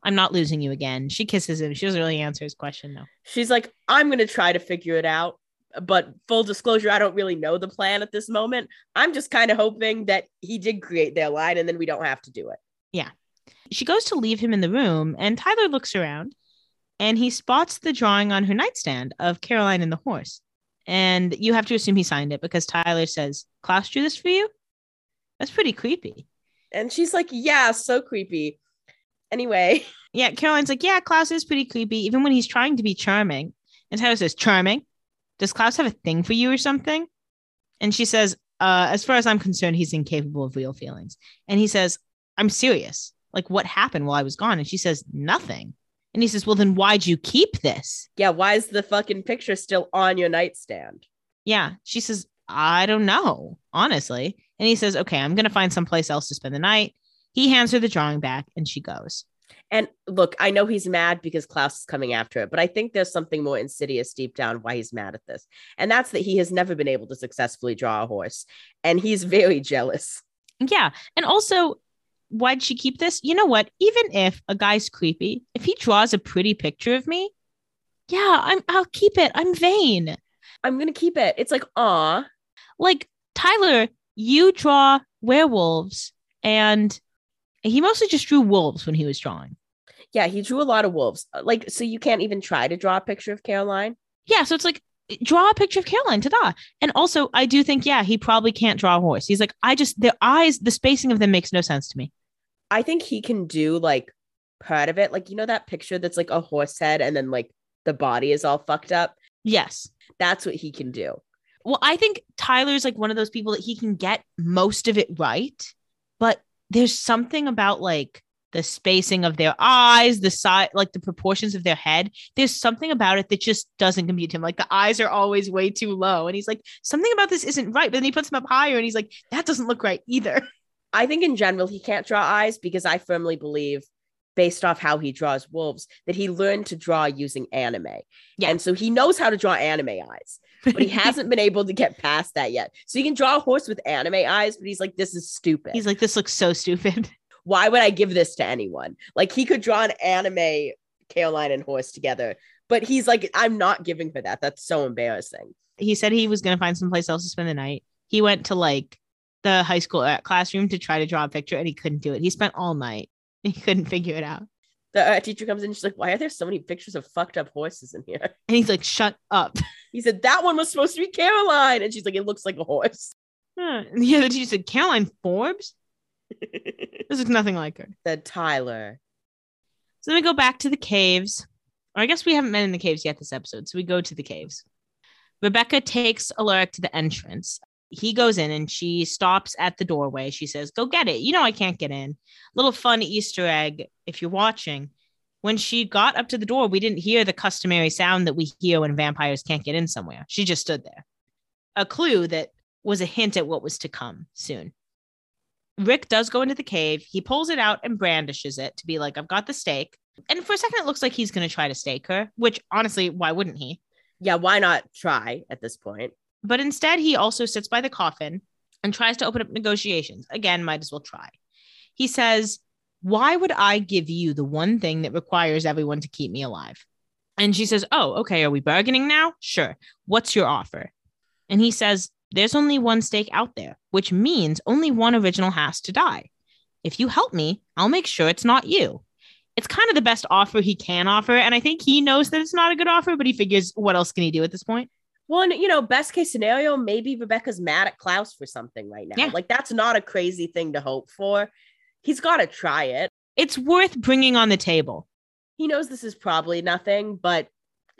I'm not losing you again. She kisses him. She doesn't really answer his question, though. She's like, I'm going to try to figure it out. But full disclosure, I don't really know the plan at this moment. I'm just kind of hoping that he did create their line and then we don't have to do it. Yeah. She goes to leave him in the room, and Tyler looks around and he spots the drawing on her nightstand of Caroline and the horse. And you have to assume he signed it because Tyler says, Klaus drew this for you? That's pretty creepy. And she's like, Yeah, so creepy. Anyway, Yeah, Caroline's like, Yeah, Klaus is pretty creepy, even when he's trying to be charming. And Tyler says, Charming? Does Klaus have a thing for you or something? And she says, uh, As far as I'm concerned, he's incapable of real feelings. And he says, I'm serious. Like, what happened while I was gone? And she says, Nothing. And he says, Well, then why'd you keep this? yeah, why is the fucking picture still on your nightstand? Yeah. She says, I don't know, honestly. And he says, Okay, I'm going to find someplace else to spend the night. He hands her the drawing back and she goes. And look, I know he's mad because Klaus is coming after it, but I think there's something more insidious deep down why he's mad at this. And that's that he has never been able to successfully draw a horse. And he's very jealous. Yeah. And also, why'd she keep this? You know what? Even if a guy's creepy, if he draws a pretty picture of me, yeah, I'm I'll keep it. I'm vain. I'm gonna keep it. It's like, ah, Like Tyler, you draw werewolves and he mostly just drew wolves when he was drawing. Yeah, he drew a lot of wolves. Uh, Like, so you can't even try to draw a picture of Caroline. Yeah, so it's like draw a picture of Caroline, ta-da. And also, I do think, yeah, he probably can't draw a horse. He's like, I just their eyes, the spacing of them makes no sense to me. I think he can do like part of it. Like, you know, that picture that's like a horse head and then like the body is all fucked up. Yes. That's what he can do. Well, I think Tyler's like one of those people that he can get most of it right, but there's something about like the spacing of their eyes, the size, like the proportions of their head. There's something about it that just doesn't compute to him. Like the eyes are always way too low. And he's like, something about this isn't right. But then he puts them up higher and he's like, that doesn't look right either. I think in general, he can't draw eyes because I firmly believe, based off how he draws wolves, that he learned to draw using anime. Yeah. And so he knows how to draw anime eyes, but he hasn't been able to get past that yet. So he can draw a horse with anime eyes, but he's like, this is stupid. He's like, this looks so stupid. Why would I give this to anyone? Like he could draw an anime Caroline and horse together, but he's like, I'm not giving her that. That's so embarrassing. He said he was going to find someplace else to spend the night. He went to like the high school art classroom to try to draw a picture and he couldn't do it. He spent all night. He couldn't figure it out. The uh, teacher comes in. She's like, "Why are there so many pictures of fucked up horses in here?" And he's like, shut up. He said that one was supposed to be Caroline, and she's like, "It looks like a horse." Huh. And the other teacher said, Caroline Forbes? This is nothing like her. Said Tyler. So then we go back to the caves. Or I guess we haven't been in the caves yet this episode. So we go to the caves. Rebekah takes Alaric to the entrance. He goes in and she stops at the doorway. She says, Go get it. You know I can't get in. Little fun Easter egg if you're watching. When she got up to the door, we didn't hear the customary sound that we hear when vampires can't get in somewhere. She just stood there. A clue that was a hint at what was to come soon. Rick does go into the cave. He pulls it out and brandishes it to be like, I've got the stake. And for a second, it looks like he's going to try to stake her, which honestly, why wouldn't he? Yeah, why not try at this point? But instead, he also sits by the coffin and tries to open up negotiations. Again, might as well try. He says, Why would I give you the one thing that requires everyone to keep me alive? And she says, Oh, okay. Are we bargaining now? Sure. What's your offer? And he says, There's only one stake out there, which means only one original has to die. If you help me, I'll make sure it's not you. It's kind of the best offer he can offer. And I think he knows that it's not a good offer, but he figures, what else can he do at this point? Well, and, you know, best case scenario, maybe Rebekah's mad at Klaus for something right now. Yeah. Like that's not a crazy thing to hope for. He's got to try it. It's worth bringing on the table. He knows this is probably nothing, but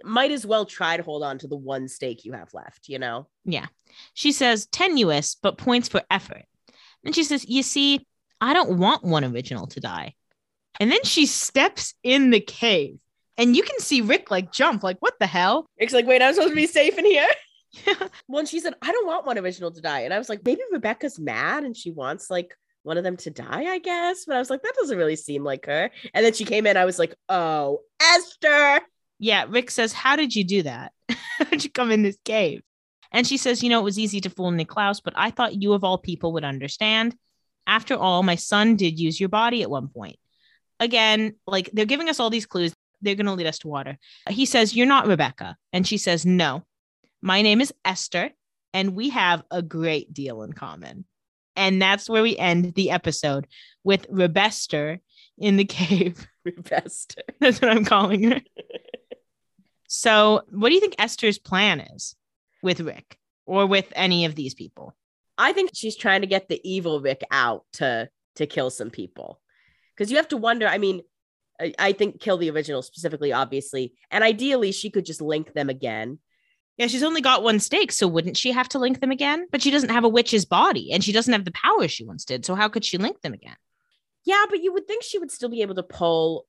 might as well try to hold on to the one stake you have left, you know? Yeah. She says tenuous, but points for effort. And she says, You see, I don't want one original to die. And then she steps in the cave. And you can see Rick like jump, like, what the hell? It's like, wait, I'm supposed to be safe in here. well, and she said, I don't want one original to die. And I was like, maybe Rebekah's mad and she wants like one of them to die, I guess. But I was like, that doesn't really seem like her. And then she came in, I was like, oh, Esther. Yeah, Rick says, How did you do that? How did you come in this cave? And she says, You know, it was easy to fool Niklaus, but I thought you of all people would understand. After all, my son did use your body at one point. Again, like they're giving us all these clues. They're going to lead us to water. He says, You're not Rebekah. And she says, No, my name is Esther, and we have a great deal in common. And that's where we end the episode with Rebester in the cave. Rebester. That's what I'm calling her. so, what do you think Esther's plan is with Rick or with any of these people? I think she's trying to get the evil Rick out to to kill some people. Because you have to wonder, I mean, I, I think kill the original specifically, obviously. And ideally, she could just link them again. Yeah, she's only got one stake, so wouldn't she have to link them again? But she doesn't have a witch's body and she doesn't have the power she once did. So, how could she link them again? Yeah, but you would think she would still be able to pull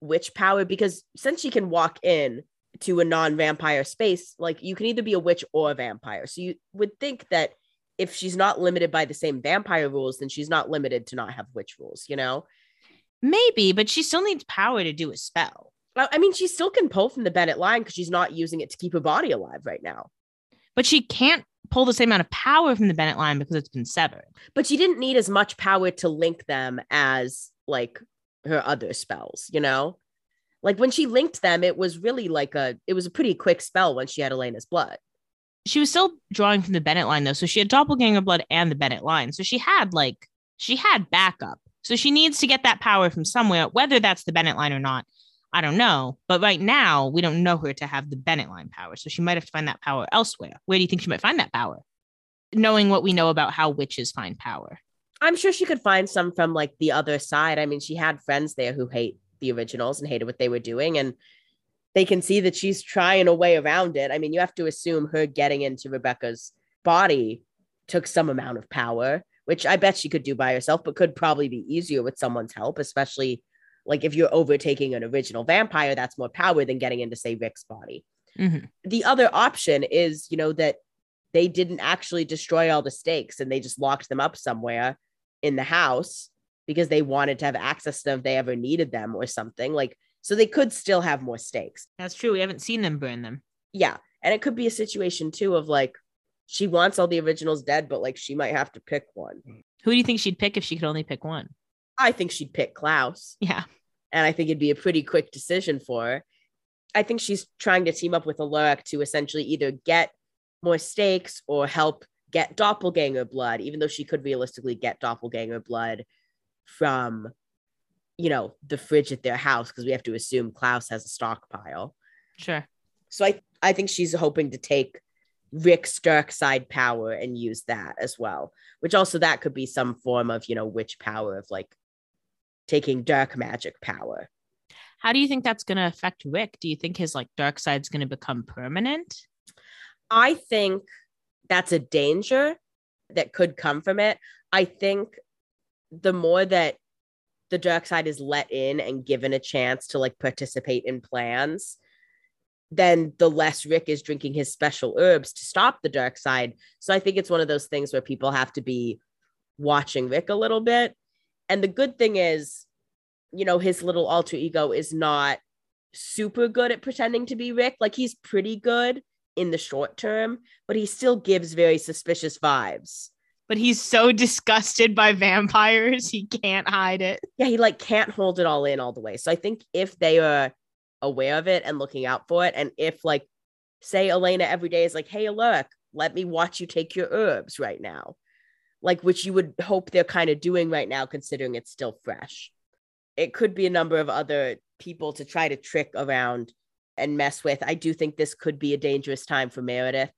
witch power because since she can walk in to a non-vampire space, like you can either be a witch or a vampire. So you would think that if she's not limited by the same vampire rules, then she's not limited to not have witch rules, you know? Maybe, but she still needs power to do a spell. I mean, she still can pull from the Bennett line because she's not using it to keep her body alive right now. But she can't pull the same amount of power from the Bennett line because it's been severed. But she didn't need as much power to link them as like her other spells, you know? Like when she linked them, it was really like a it was a pretty quick spell when she had Elena's blood. She was still drawing from the Bennett line though. So she had doppelganger blood and the Bennett line. So she had like she had backup. So she needs to get that power from somewhere, whether that's the Bennett line or not. I don't know. But right now, we don't know her to have the Bennett line power. So she might have to find that power elsewhere. Where do you think she might find that power? Knowing what we know about how witches find power. I'm sure she could find some from like the other side. I mean, she had friends there who hate the originals and hated what they were doing. And they can see that she's trying a way around it. I mean, you have to assume her getting into Rebekah's body took some amount of power, which I bet she could do by herself, but could probably be easier with someone's help, especially like if you're overtaking an original vampire, that's more power than getting into, say, Rick's body. Mhm. The other option is, you know, that they didn't actually destroy all the stakes and they just locked them up somewhere in the house because they wanted to have access to them if they ever needed them or something. Like, so they could still have more stakes. That's true. We haven't seen them burn them. Yeah. And it could be a situation too of like, she wants all the originals dead, but like she might have to pick one. Who do you think she'd pick if she could only pick one? I think she'd pick Klaus. Yeah. And I think it'd be a pretty quick decision for her. I think she's trying to team up with Alaric to essentially either get more stakes or help get doppelganger blood, even though she could realistically get doppelganger blood from, you know, the fridge at their house, because we have to assume Klaus has a stockpile. Sure. So I, I think she's hoping to take Rick's dark side power and use that as well, which also that could be some form of, you know, witch power of like taking dark magic power. How do you think that's going to affect Rick? Do you think his like dark side's going to become permanent? I think that's a danger that could come from it. I think the more that the dark side is let in and given a chance to like participate in plans, then the less Rick is drinking his special herbs to stop the dark side. So I think it's one of those things where people have to be watching Rick a little bit. And the good thing is, you know, his little alter ego is not super good at pretending to be Rick. Like he's pretty good in the short term, but he still gives very suspicious vibes. But he's so disgusted by vampires, he can't hide it. Yeah, he like can't hold it all in all the way. So I think if they are aware of it and looking out for it, and if like say Elena every day is like, hey, look, let me watch you take your herbs right now. Like, which you would hope they're kind of doing right now, considering it's still fresh. It could be a number of other people to try to trick around and mess with. I do think this could be a dangerous time for Meredith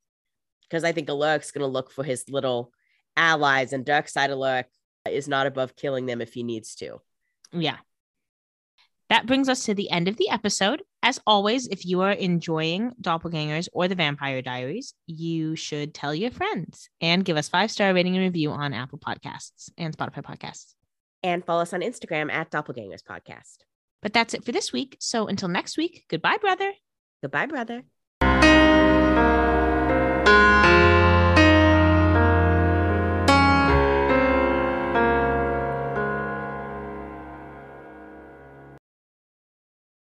because I think Alaric's going to look for his little allies, and dark side Alaric is not above killing them if he needs to. Yeah. That brings us to the end of the episode. As always, if you are enjoying Doppelgangers or the Vampire Diaries, you should tell your friends and give us five star rating and review on Apple Podcasts and Spotify Podcasts. And follow us on Instagram at Doppelgangers Podcast. But that's it for this week. So until next week, goodbye, brother. Goodbye, brother.